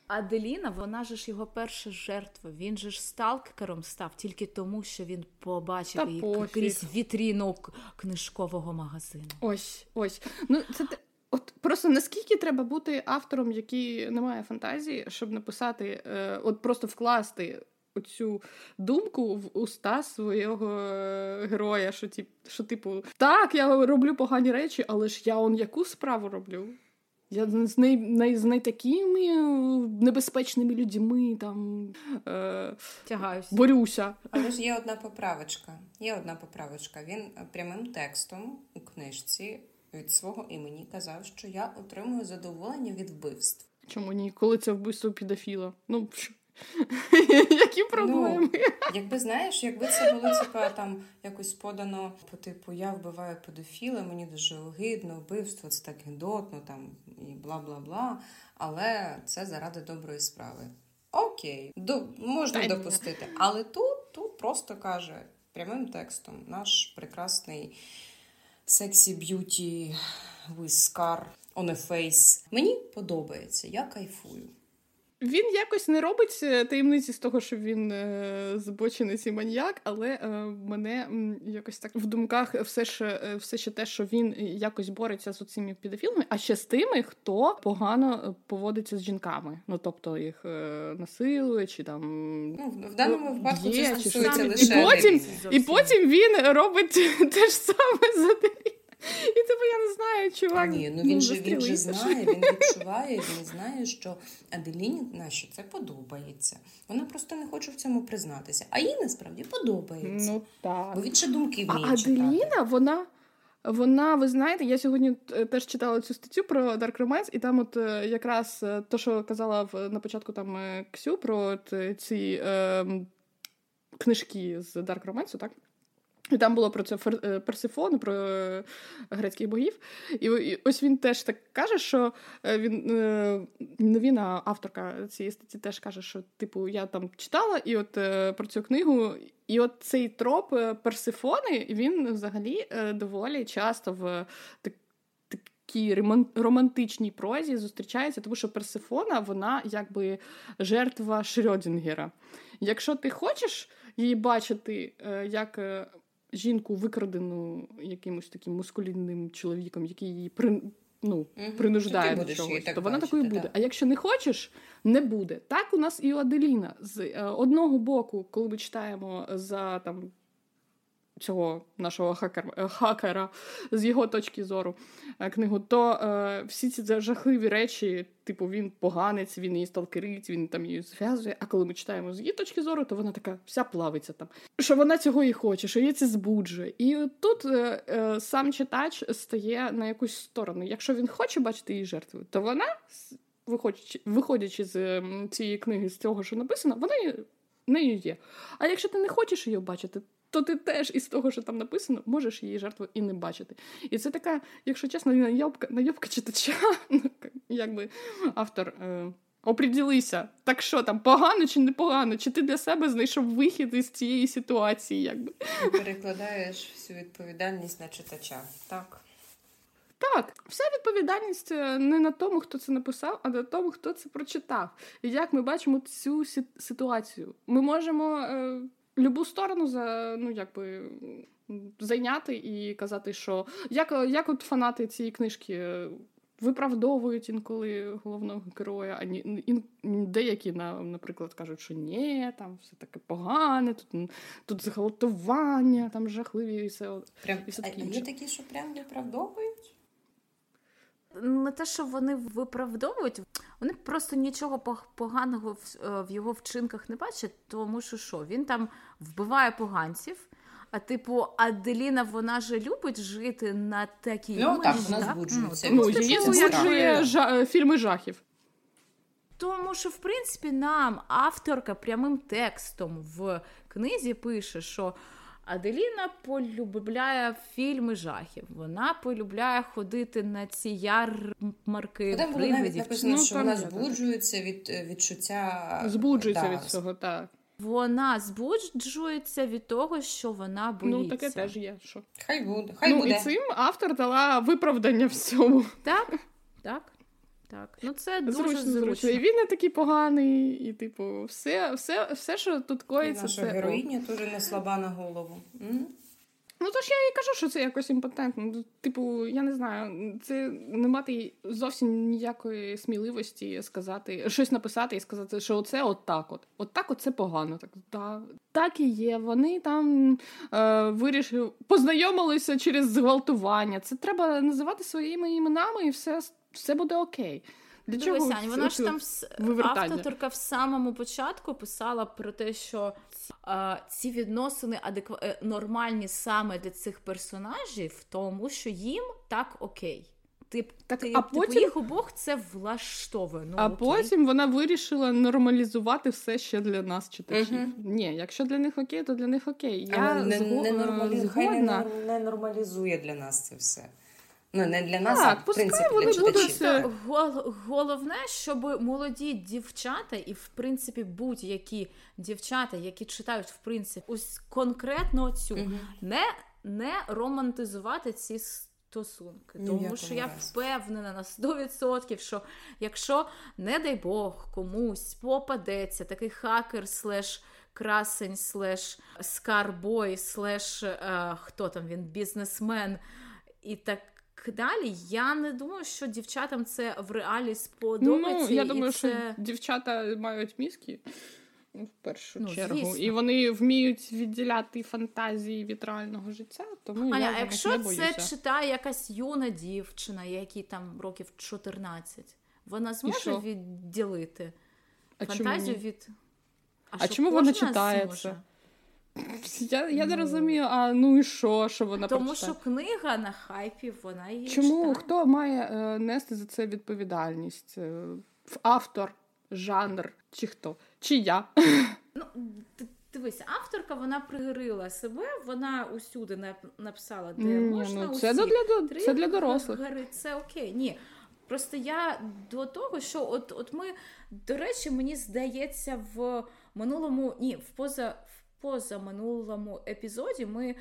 Аделіна, вона же ж його перша жертва. Він же ж сталкером став тільки тому, що він побачив Та її пофіг. крізь вітріну книжкового магазину. Ось, ось. Ну, це те- от просто наскільки треба бути автором, який не має фантазії, щоб написати, е, от просто вкласти. Оцю думку в уста свого е, героя, що тип, що, типу, так, я роблю погані речі, але ж я он яку справу роблю? Я з, най, най, з найтакими е, небезпечними людьми там е, тягаюся. борюся. Але ж є одна поправочка. Є одна поправочка. Він е, прямим текстом у книжці від свого імені казав, що я отримую задоволення від вбивств. Чому ні? Коли це вбивство підофіла? Ну? які проблеми? Якби знаєш, якби це було типа там якось подано по типу я вбиваю педофіла, мені дуже огидно, вбивство це так гидотно, там і бла бла бла. Але це заради доброї справи. Окей, до, можна Та допустити. Але тут, тут просто каже прямим текстом наш прекрасний sexy beauty with scar on a face. Мені подобається, я кайфую. Він якось не робить е, таємниці з того, що він е, збочинець і маньяк, але е, мене м, якось так в думках все ще е, все ще те, що він якось бореться з цими педофілами, а ще з тими, хто погано е, поводиться з жінками. Ну тобто їх е, насилує чи там ну, в даному випадку є, це чи стосується лише І потім- і потім він робить те ж саме за Аделіна. І типу я не знаю, чувак. Ні, ну він же він же знає, він відчуває, він знає, що Аделіні на це подобається. Вона просто не хоче в цьому признатися. А їй насправді подобається. Ну так. Бо він ще думки А вміє читати. Аделіна, вона. Вона, ви знаєте, я сьогодні теж читала цю статтю про Dark Romance, і там, от е, якраз е, то, що казала в, на початку там е, Ксю про от, ці е, книжки з Dark Romance, так? І там було про це е, Персифон, про е, грецьких богів. І, ось він теж так каже, що е, він не авторка цієї статті теж каже, що типу я там читала і от про цю книгу, і от цей троп Персифони він взагалі доволі часто в такій романтичній прозі зустрічається, тому що Персифона вона якби жертва Шрёдінгера. Якщо ти хочеш її бачити як жінку, викрадену якимось таким мускулінним чоловіком, який її при, ну, угу. принуждає до чогось, так то вона бачити, такою буде. А якщо не хочеш, не буде. Так у нас і у Аделіна. З е, одного боку, коли ми читаємо за там. Цього нашого хакер, е, хакера з його точки зору е, книгу, то е, всі ці жахливі речі, типу, він поганець, він її сталкерить, він там її зв'язує. А коли ми читаємо з її точки зору, то вона така вся плавиться там. Що вона цього і хоче, що її це збуджує. І тут е, е, сам читач стає на якусь сторону. Якщо він хоче бачити її жертвою, то вона, виходячи, виходячи з цієї книги, з цього, що написано, вона нею є. А якщо ти не хочеш її бачити, то ти теж із того, що там написано, можеш її жертву і не бачити. І це така, якщо чесно, найобка, найобка читача, ну, якби автор. Е, Оприділися, так що там, погано чи непогано? Чи ти для себе знайшов вихід із цієї ситуації? Якби? Перекладаєш всю відповідальність на читача. Так. Так, вся відповідальність е, не на тому, хто це написав, а на тому, хто це прочитав. І як ми бачимо цю ситуацію. Ми можемо е, любу сторону за, ну, якби, зайняти і казати, що як, як от фанати цієї книжки. е, Виправдовують інколи головного героя, а ні, ін, деякі, на, наприклад, кажуть, що ні, там все таке погане, тут, тут зґвалтування, там жахливі і все. Прям, І все а таке є такі, що прям виправдовують? Не те, що вони виправдовують, вони просто нічого поганого в, е, в його вчинках не бачать, тому що що він там вбиває поганців. А типу, Аделіна, вона же любить жити на такій Ну, так, вона збуджується. тому, Ну, типу, її це збуджує жа- фільми жахів. Тому що, в принципі, нам авторка прямим текстом в книзі пише, що Аделіна полюбляє фільми жахів. Вона полюбляє ходити на ці ярмарки Там було навіть написано, Ну, що там вона збуджується від е, відчуття. Збуджується да, від цього, так. Вона збуджується від того, що вона боїться. Ну, таке теж є. Що. Хай буде, хай ну, буде. і цим автор дала виправдання всьому. Так, так, так. Ну це дуже Зручно, зручно. зручно. І він не такий поганий, і, типу, все, все, все що тут І коїться, наша це. героїня теж не слаба на голову. М? Ну, то ж я і кажу, що це якось імпотентно. Ну, Типу, я не знаю, це не мати зовсім ніякої сміливості сказати, щось написати і сказати, що оце от так от. От так от це погано. Так, да. так і є. Вони там е, вирішили, познайомилися через зґвалтування. Це треба називати своїми іменами, і все, все буде окей. Для чого Дивись, Ань, вона ж там вивертання? авторка в самому початку писала про те, що е, ці відносини адеква... е, нормальні саме для цих персонажів, тому що їм так окей. Тип, Так, ти, а типу, потім- їх обох це влаштовує. Ну, А окей. потім вона вирішила нормалізувати все ще для нас, читачів. Мгм. Ні, якщо для них окей, то для них окей. Я не, зго- не, нормалі... хай не, не нормалізує для нас це все. Ну, не для нас, Так, а в пускай принципі вони для будуть читачів. гол- головне, щоб молоді дівчата, і в принципі будь-які дівчата, які читають в принципі ось конкретно цю, Мгм. не, не романтизувати ці стосунки. Тому що я впевнена на 100%, що якщо, не дай Бог, комусь попадеться такий хакер слеш красень, слеш скарбой, слеш е, хто там він, бізнесмен і так. Далі я не думаю, що дівчатам це в реалі сподобається. Ну, Я думаю, це... що дівчата мають мізки в першу ну, чергу, звісно. і вони вміють відділяти фантазії від реального життя. Тому Аня, я а якщо не боюся. це читає якась юна дівчина, якій там років 14, вона зможе відділити а фантазію чому від. А що, чому вона читає це? Я, я не Ну. розумію, а ну і що, що вона Тому прочитає? що книга на хайпі, вона її Чому читає. хто має е, нести за це відповідальність? Е, автор, жанр, чи хто? Чи я? Ну, д- дивися, авторка вона пригорила себе, вона усюди написала, де Ні, можна. ну, усі це, для, до- це для дорослих. Це окей. Ні. Просто я до того, що от, от ми, до речі, мені здається, в минулому, ні, в поза. в Позаминулому епізоді ми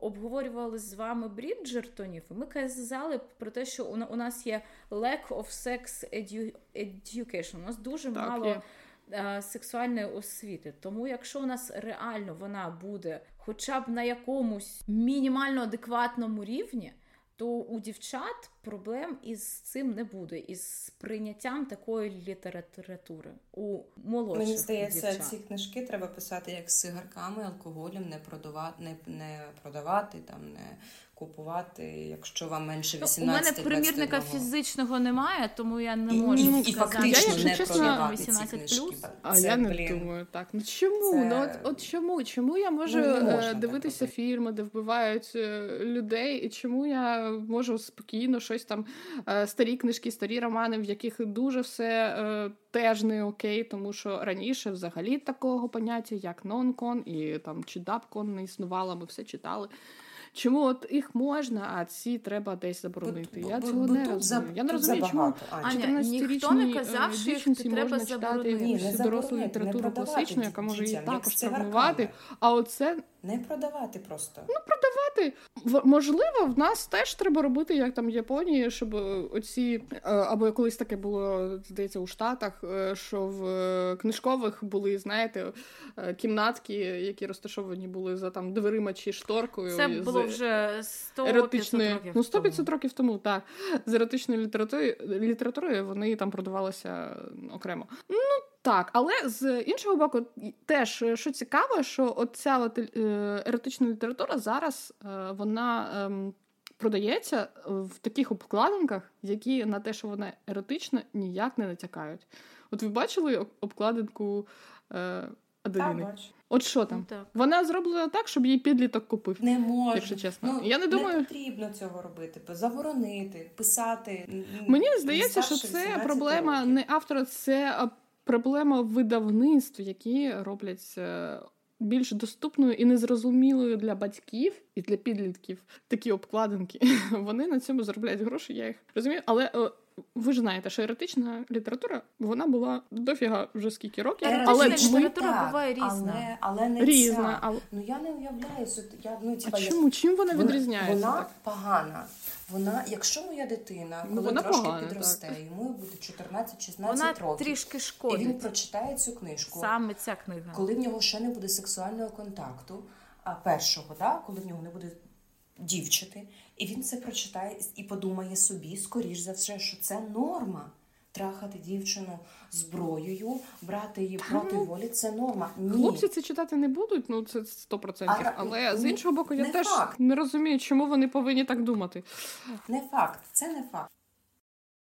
обговорювали з вами Бріджертонів, і ми казали про те, що у, нас є lack of sex edu- education. У нас дуже Так, мало є. е, сексуальної освіти. Тому, якщо у нас реально вона буде хоча б на якомусь мінімально адекватному рівні, то у дівчат проблем із цим не буде, із прийняттям такої літератури у молодших Мені здається, дівчат. ці книжки треба писати як з цигарками, алкоголем, не продавати, не, не продавати, там не купувати, якщо вам менше Ну, 18 у мене примірника фізичного немає, тому я не можу і, і сказати. фактично Я, якщо не чесно, продавати ці 18 книжки. А Це, я не блін, думаю так. Ну чому? це- Ну от, от чому? Чому я можу Ну, е, можна дивитися фільми, де вбивають е, людей, і чому я можу спокійно щось там е, старі книжки, старі романи, в яких дуже все е, теж не окей, тому що раніше взагалі такого поняття, як нон-кон і там чи дабкон не існувало, ми все читали. Чому от їх можна, а ці треба десь заборонити? Бо- я бо- цього бо не розумію. за- я не розумію, чому забагато, Аня. Аня, ніхто не казав, що їх дівчинці треба заборонити. Ні, не дорослу літературу класичну, яка може її також травмувати. А оце Не продавати просто. Ну, продавати. Можливо, в нас теж треба робити, як там в Японії, щоб е, оці е, або колись таке було, здається, у Штатах, е, що в книжкових були, знаєте, кімнатки, які розташовані були за там дверима чи шторкою. Це було вже 100 еротичної, років ну 100-500 тому. років тому, так. З еротичною літературою, літературою вони там продавалися окремо. Ну так, але з іншого боку, теж е, що цікаво, що от ця от, е, еротична література зараз е, вона. ем, Продається в таких обкладинках, які на те, що вона еротична, ніяк не натякають. От ви бачили обкладинку е, Так, Аделіни? бач. От що Ну, там? так. Вона зроблена так, щоб її підліток купив. Не можна. Якщо чесно. Ну, Я не думаю- Не потрібно цього робити. Заборонити, писати. Мені здається, що це проблема років. не автора, це проблема видавництв, які роблять е, більш доступною і незрозумілою для батьків і для підлітків такі обкладинки. Вони на цьому заробляють гроші. Я їх розумію, але. е, Ви ж знаєте, що еротична література вона була дофіга вже скільки років, Еротична але література література буває різна. Але, але не різна. ця. Але Ну я не уявляю, що я ну а я- чому чим вона Вона- відрізняється? Вона так? погана. Вона, якщо моя дитина, Ну, коли вона трошки погана, підросте, йому буде 14-16 Вона років, трішки і він прочитає цю книжку, Саме ця книга. коли в нього ще не буде сексуального контакту, першого, да, коли в нього не буде дівчити, і він це прочитає і подумає собі, скоріш за все, що це норма. Трахати дівчину зброєю, брати її проти ну, волі це норма. Ні. Хлопці це читати не будуть, ну це 100%. А, Але з іншого боку, я не теж факт. не розумію, чому вони повинні так думати. Не факт, це не факт.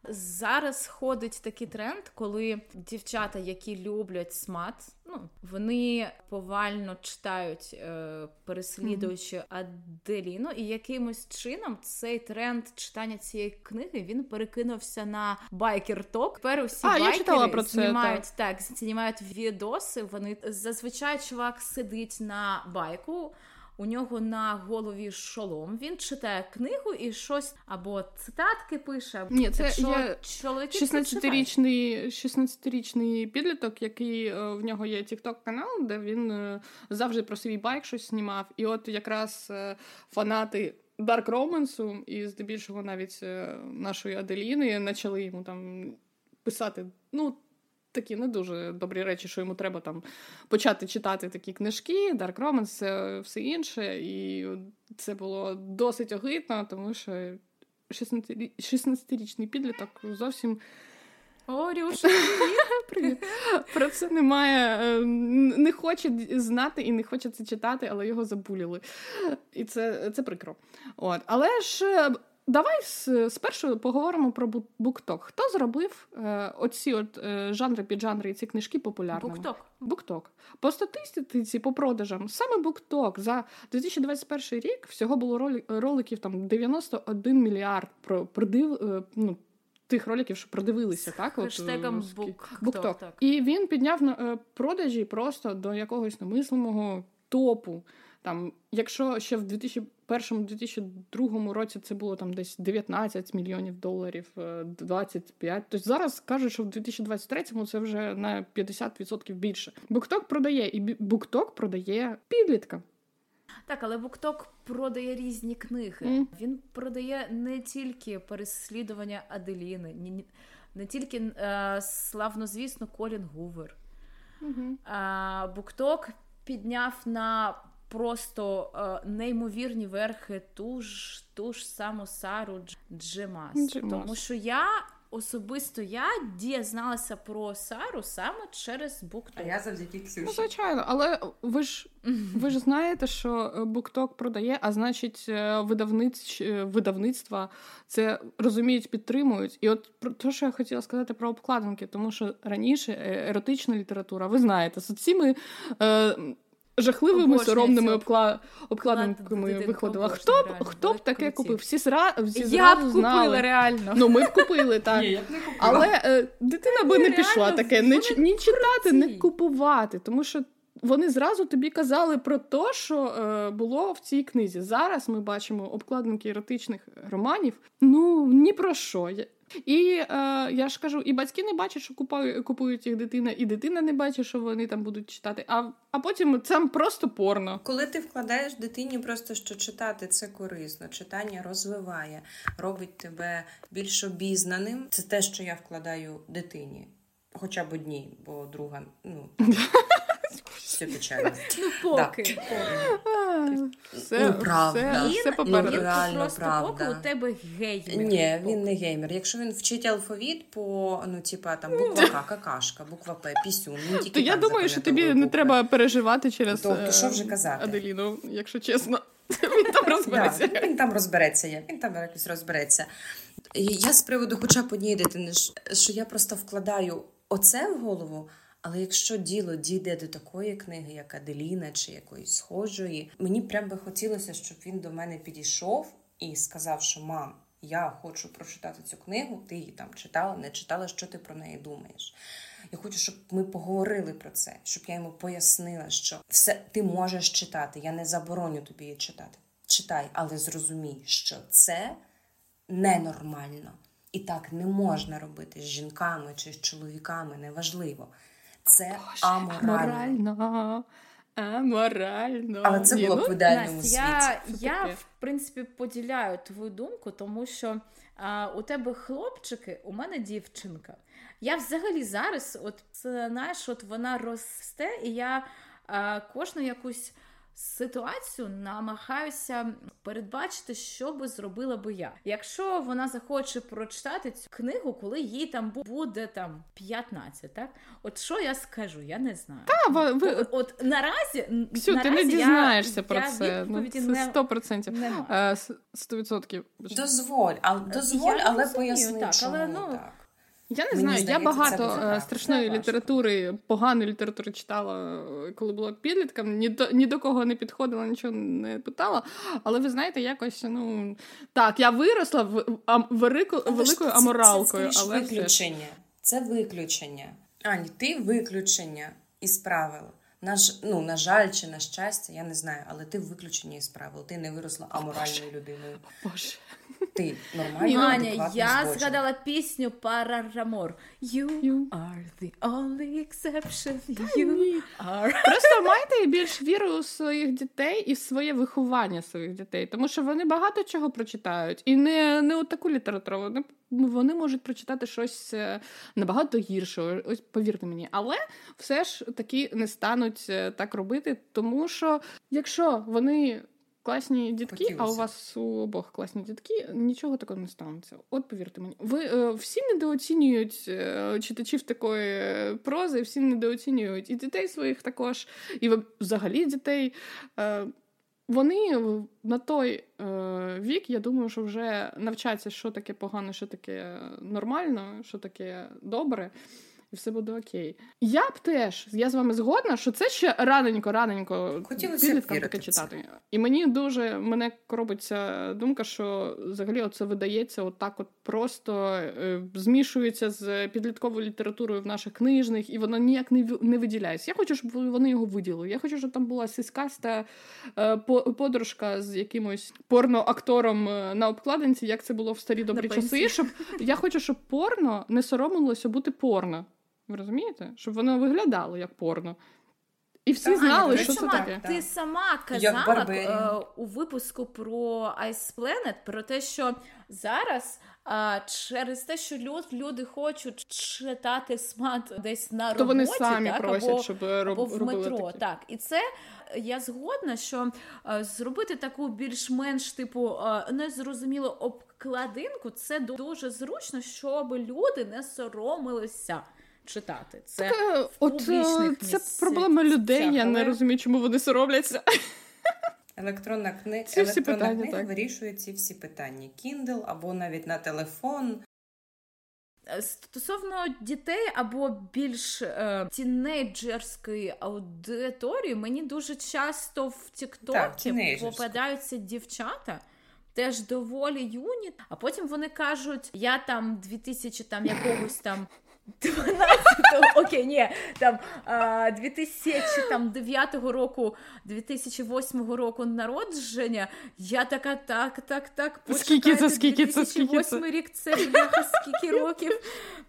Зараз ходить такий тренд, коли дівчата, які люблять смат, ну вони повально читають, е, переслідуючи Аделіну, і якимось чином цей тренд читання цієї книги він перекинувся на байкер ток. Тепер усі А, байкери про це, знімають так, знімають відоси. Вони зазвичай чувак сидить на байку. У нього на голові шолом. Він читає книгу і щось або цитатки пише. Ні, це є чоловіки 16-річний, 16-річний підліток, який е, в нього є TikTok канал, де він е, завжди про свій байк щось знімав. І от якраз е, фанати дарк романсу, і здебільшого навіть нашої Аделіни почали йому там писати. ну, Такі не дуже добрі речі, що йому треба там почати читати такі книжки, Dark Romance, все інше. І це було досить огидно, тому що 16-річний підліток зовсім. О, Рюша, привіт. Про це немає. Е, не хоче знати і не хоче це читати, але його забуліли. І це це прикро. От. Але ж е, давай спершу поговоримо про букток. Хто зробив е, оці от е, жанри піджанри і ці книжки популярними? Букток. Букток. По статистиці, по продажам, саме букток за 2021 рік всього було роликів там 91 мільярд про продив. Е, ну, Тих роликів, що продивилися, так? Хештегом букток. Так. І він підняв на продажі просто до якогось намислимого топу. Там, Якщо ще в 2001-2002 році це було там десь 19 мільйонів доларів, 25, то зараз кажуть, що в 2023-му це вже на 50% більше. Букток продає, і букток продає підліткам. Так, але Букток продає різні книги. Mm. Він продає не тільки переслідування Аделіни, не, не тільки е, славнозвісно Колін Гувер. Mm-hmm. Букток підняв на просто е, неймовірні верхи ту ж ту ж саму Сару Джемас. Тому що я особисто я дізналася про Сару саме через букток. А я завдяки Ксюші. Ну, звичайно, але ви ж ви ж знаєте, що букток продає, а значить, е, видавниць, е, видавництва це розуміють, підтримують. І от про те, що я хотіла сказати про обкладинки, тому що раніше е, еротична література, ви знаєте, з цими. Е, жахливими соромними обкла... обкладинками виходила. Хто б хто б таке купив? Всі зра... всі Я б купила знали. реально. Ну ми б купили так. Ні, я б не купила. Але е, дитина би не пішла таке. Не ні читати, не купувати, тому що. Вони зразу тобі казали про те, що е, було в цій книзі. Зараз ми бачимо обкладинки еротичних романів. Ну ні про що. І е, я ж кажу, і батьки не бачать, що купують, купують їх дитина, і дитина не бачить, що вони там будуть читати. А а потім це просто порно. Коли ти вкладаєш дитині, просто що читати це корисно, читання розвиває, робить тебе більш обізнаним. Це те, що я вкладаю дитині, хоча б одній, бо друга ну. все печально. Ну, поки. Все, ну, правда. Все, все ну, реально просто правда. поки у тебе геймер. Ні, він не геймер. Якщо він вчить алфавіт по, ну, типа, там, буква К, какашка, буква П, пісюн, тільки То я думаю, що тобі не треба переживати через Тобто, що вже казати? Аделіну, якщо чесно. Він там розбереться. Да, він там розбереться, він там якось розбереться. Я з приводу, хоча б однієї дитини, що я просто вкладаю оце в голову. Але якщо діло дійде до такої книги, як Аделіна чи якоїсь схожої, мені прям би хотілося, щоб він до мене підійшов і сказав, що мам, я хочу прочитати цю книгу, ти її там читала, не читала, що ти про неї думаєш. Я хочу, щоб ми поговорили про це, щоб я йому пояснила, що все ти можеш читати. Я не забороню тобі її читати. Читай, але зрозумій, що це ненормально. І так не можна робити з жінками чи з чоловіками, неважливо. Це Боже, аморально. Аморально. Але це було б в ідеальному світі. Я, я, в принципі, поділяю твою думку, тому що а, у тебе хлопчики, у мене дівчинка. Я взагалі зараз, от знаєш, от вона росте, і я а, кожну якусь ситуацію намагаюся передбачити, що би зробила би я. Якщо вона захоче прочитати цю книгу, коли їй там буде там 15, так от що я скажу, я не знаю. Та, ви, ви... От, от наразі Ксю, наразі ти не дізнаєшся я, про я це. Ну, це 100%. 100%. Дозволь, але дозволь, я але поясни, так, чому але, ну, так. Я не Мені знаю, здається, я багато е, страшної літератури, поганої літератури читала, коли була підлітком. Ні до ні до кого не підходила, нічого не питала. Але ви знаєте, якось ну так, я виросла в а, велику, великою це, аморалкою. Це, це, але виключення. Це виключення. Ані, ти виключення із правил. На, ну, на жаль, чи на щастя, я не знаю, але ти виключення із правил. Ти не виросла аморальною людиною. Боже. Ти нормально Аня, я згадала пісню Парарамор. You, you are the only exception. You are... Просто майте більш віру у своїх дітей і в своє виховання своїх дітей, тому що вони багато чого прочитають. І не не у таку літературу. Вони, вони можуть прочитати щось е, набагато гірше. Ось повірте мені, але все ж таки не стануть е, так робити, тому що якщо вони класні дітки, Хотілося. а у вас у обох класні дітки, нічого такого не станеться. От повірте мені, ви е, всі недооцінюють е, читачів такої прози, всі недооцінюють і дітей своїх також, і взагалі дітей. Е, вони на той е, вік, я думаю, що вже навчаться, що таке погано, що таке нормально, що таке добре і все буде окей. Я б теж, я з вами згодна, що це ще раненько, раненько підліткам таке читати. І мені дуже мене коробиться думка, що взагалі оце видається отак, от просто е, змішується з підлітковою літературою в наших книжних, і воно ніяк не не виділяється. Я хочу, щоб вони його виділили. Я хочу, щоб там була сіскаста е, подружка з якимось порноактором е, на обкладинці, як це було в старі добрі часи. Щоб я хочу, щоб порно не соромилося бути порно. Ви розумієте? Щоб воно виглядало як порно. І всі так, знали, що це таке. Ти сама казала е, у випуску про Ice Planet про те, що зараз а, через те, що люд, люди хочуть читати смат десь на роботі, то вони самі так, просять, або, щоб роб, або в метро. Такі. Так, і це я згодна, що е, зробити таку більш-менш типу а, незрозумілу обкладинку, це дуже зручно, щоб люди не соромилися читати. Це так, в от, е, Це проблема людей. Я не розумію, чому вони соромляться. Електронна, кни... ці Електронна питання, книга так. вирішує ці всі питання: Kindle або навіть на телефон. Е, стосовно дітей або більш е, тінейджерської аудиторії, мені дуже часто в Тіктокі попадаються дівчата. Теж доволі юні, а потім вони кажуть: я там 2000 там якогось там 12 окей, ні, там 2009 року, 2008 року народження. Я така, так, так, так. Скільки це, скільки це, скільки це? рік, це бляха, скільки років.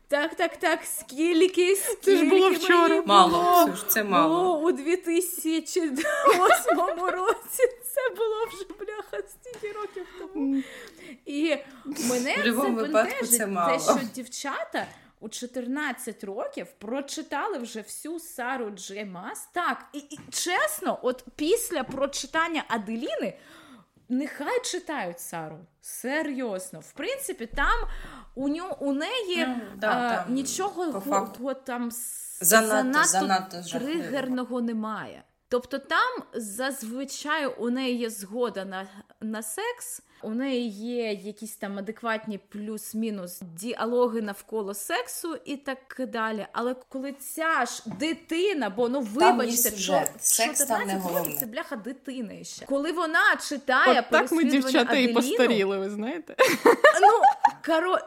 Так, так, так, скільки, скільки Це ж було вчора. Мало, Ксюш, це мало. О, у 2008 році це було вже, бляха, стільки років тому. І мене це бентежить, те, що дівчата у 14 років прочитали вже всю Сару Джей Мас. Так, і, і чесно, от після прочитання Аделіни. Нехай читають Сару. Серйозно. В принципі, там у нього у неї mm, да, а, там, нічого го, там занадто, занадто, занадто тригерного немає. Тобто там зазвичай у неї є згода на, на секс. У неї є якісь там адекватні плюс-мінус діалоги навколо сексу і так далі. Але коли ця ж дитина, бо ну вибачте, що, Секс що 14 років це бляха дитина ще. Коли вона читає От так ми дівчата Аделіну, і постаріли, ви знаєте? Ну, каро...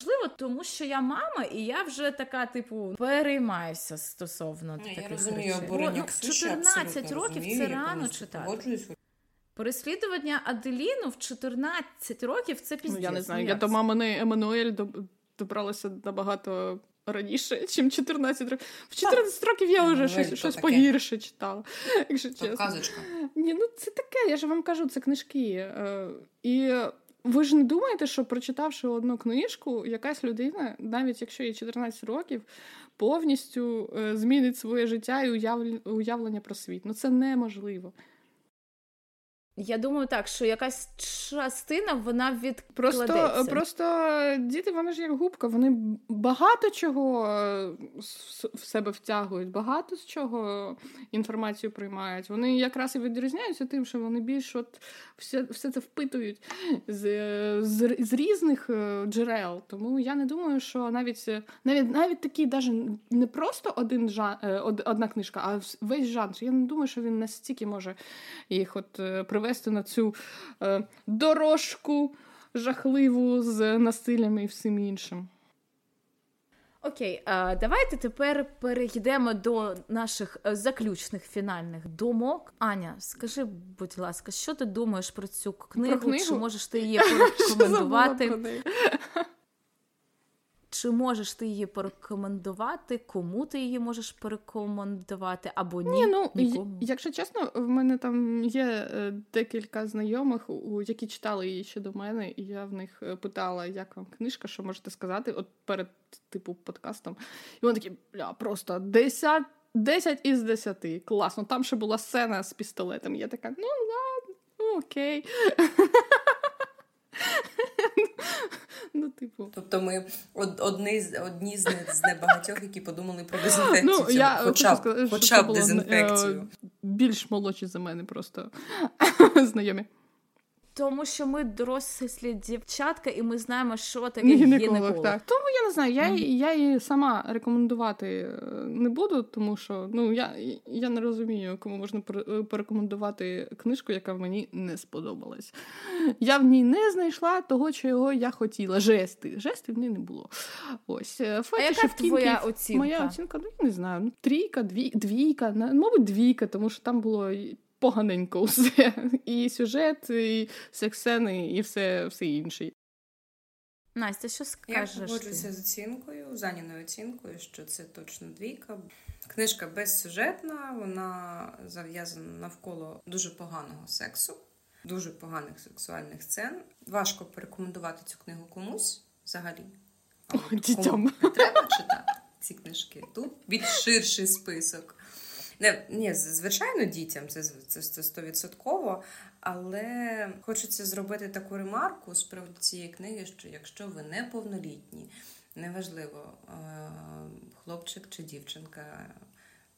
Можливо, тому що я мама, і я вже така, типу, переймаюся стосовно не, таких я розумію, речей. Ну, 14 років розумію, це рано читати. Переслідування Аделіну в 14 років це піздець. Ну, Я не знаю, я до мамини Еммануель добралася набагато раніше, ніж 14 років. В 14 років я вже щось щось погірше читала. якщо чесно. Казочка. Ні, ну це таке, я ж вам кажу, це книжки. Е, і ви ж не думаєте, що прочитавши одну книжку, якась людина, навіть якщо їй 14 років, повністю е, змінить своє життя і уявлення про світ. Ну це неможливо. Я думаю, так, що якась частина вона відкладеться. Просто просто діти, вони ж як губка, вони багато чого е, в себе втягують, багато з чого інформацію приймають. Вони якраз і відрізняються тим, що вони більш от все все це впитують з з, з різних е, джерел. Тому я не думаю, що навіть навіть навіть такий, навіть не просто один жан, е, одна книжка, а весь жанр. Я не думаю, що він настільки може їх от привести привести на цю е, дорожку жахливу з насиллям і всім іншим. Окей, а давайте тепер перейдемо до наших е, заключних фінальних думок. Аня, скажи, будь ласка, що ти думаєш про цю книгу? Про книгу? Чи можеш ти її порекомендувати? Чи можеш ти її порекомендувати? Кому ти її можеш порекомендувати або ні? Ні, ну Нікому? якщо чесно, в мене там є е, декілька знайомих, які читали її ще до мене, і я в них е, питала, як вам книжка, що можете сказати, от перед типу подкастом. І вони такі, бля, просто 10, 10 із 10. Класно. Там ще була сцена з пістолетом. Я така, ну ладно, ну окей. Ну, типу. Тобто ми од- одні з одні з, з небагатьох, які подумали про дезінфекцію. Ну, я хоча б, сказати, хоча б дезінфекцію. е, більш молодші за мене просто знайомі. Тому що ми дорослі дівчатка, і ми знаємо, що таке Гінеколог, гінеколог. так. Тому я не знаю, я, Мгм. я її сама рекомендувати е, не буду, тому що ну, я, я не розумію, кому можна пор- порекомендувати книжку, яка мені не сподобалась. Я в ній не знайшла того, чого я хотіла. Жести. Жестів в ній не було. Ось. е, А яка твоя оцінка? Моя оцінка, ну, я не знаю. ну, Трійка, дві, двійка, мабуть, двійка, тому що там було поганенько все. І сюжет, і секс-сцени, і все, все інше. Настя, що Я скажеш? погоджуюся ти? з оцінкою, з Аніною оцінкою, що це точно двійка. Книжка безсюжетна, вона зав'язана навколо дуже поганого сексу, дуже поганих сексуальних сцен. Важко порекомендувати цю книгу комусь взагалі. О, Кому. Не треба читати ці книжки. Тут більш ширший список. Не, ні, звичайно, дітям це це це стовідсотково, але хочеться зробити таку ремарку з приводу цієї книги, що якщо ви неповнолітні, неважливо, е, хлопчик чи дівчинка,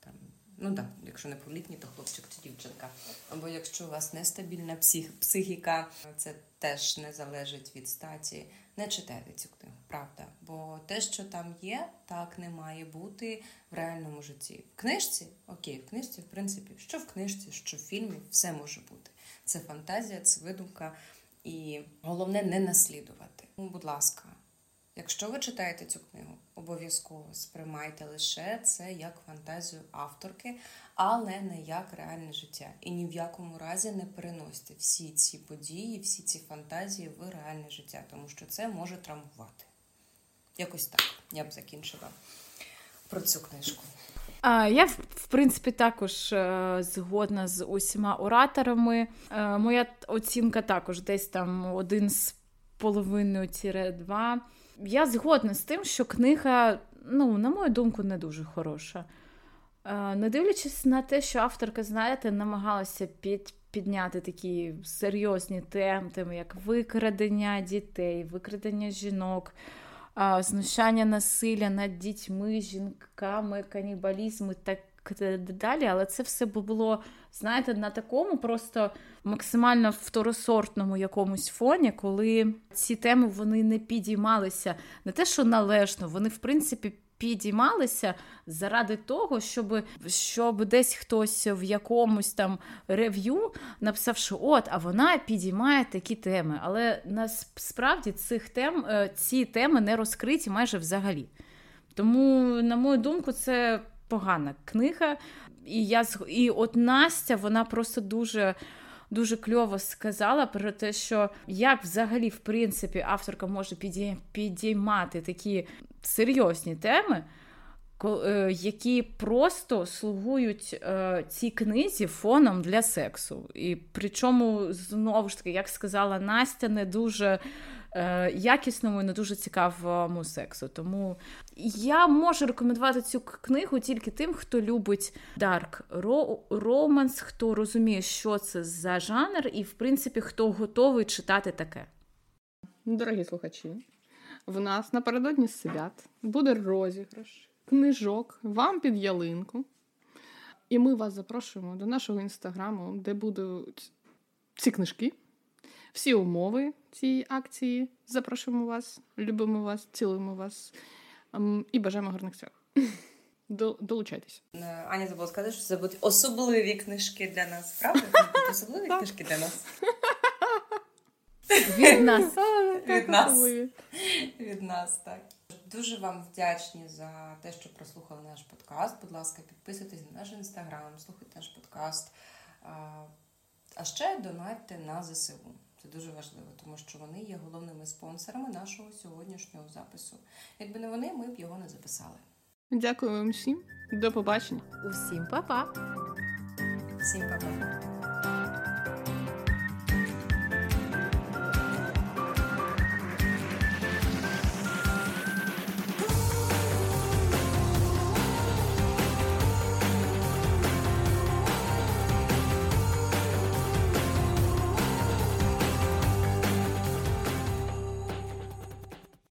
там, ну так, якщо не неповнолітні, то хлопчик чи дівчинка. Або якщо у вас нестабільна псих, психіка, це теж не залежить від статі. Не читайте цю книгу, правда. Бо те, що там є, так не має бути в реальному житті. В книжці, окей, в книжці, в принципі, що в книжці, що в фільмі, все може бути. Це фантазія, це видумка. І головне не наслідувати. Ну, будь ласка, якщо ви читаєте цю книгу, обов'язково сприймайте лише це як фантазію авторки, але не як реальне життя. І ні в якому разі не переносьте всі ці події, всі ці фантазії в реальне життя, тому що це може травмувати. Якось так я б закінчила про цю книжку. Я, в в принципі, також е, згодна з усіма ораторами. Е, моя оцінка також десь там один з половиною тіре два. Я згодна з тим, що книга, ну, на мою думку, не дуже хороша. Е, не дивлячись на те, що авторка, знаєте, намагалася під, підняти такі серйозні теми, як викрадення дітей, викрадення жінок, знущання насилля над дітьми, жінками, канібалізм і так далі. Але це все було, знаєте, на такому просто максимально второсортному якомусь фоні, коли ці теми вони не підіймалися не те, що належно, вони в принципі. Підіймалися заради того, щоб, щоб десь хтось в якомусь там рев'ю написав, що от, а вона підіймає такі теми. Але насправді цих тем, е, ці теми не розкриті майже взагалі. Тому, на мою думку, це погана книга. І я і от Настя, вона просто дуже. Дуже кльово сказала про те, що як взагалі, в принципі, авторка може підіймати такі серйозні теми, е, які просто слугують е, цій книзі фоном для сексу. І причому, знову ж таки, як сказала Настя, не дуже е, якісному і не дуже цікавому сексу. Тому я можу рекомендувати цю книгу тільки тим, хто любить дарк романс, хто розуміє, що це за жанр, і, в принципі, хто готовий читати таке. Дорогі слухачі, в нас напередодні свят буде розіграш книжок вам під ялинку. І ми вас запрошуємо до нашого інстаграму, де будуть ці книжки, всі умови цієї акції. Запрошуємо вас, любимо вас, цілуємо вас ем, і бажаємо гарних свят. Долучайтесь. Е, Аня забула сказати, що це будуть особливі книжки для нас, правда? Особливі книжки для нас. Від нас. Від нас. Від нас, так. Дуже вам вдячні за те, що прослухали наш подкаст. Будь ласка, підписуйтесь на наш інстаграм, слухайте наш подкаст. А ще донатьте на ЗСУ. Це дуже важливо, тому що вони є головними спонсорами нашого сьогоднішнього запису. Якби не вони, ми б його не записали. Дякую вам всім. До побачення. Усім па-па! Всім па-па!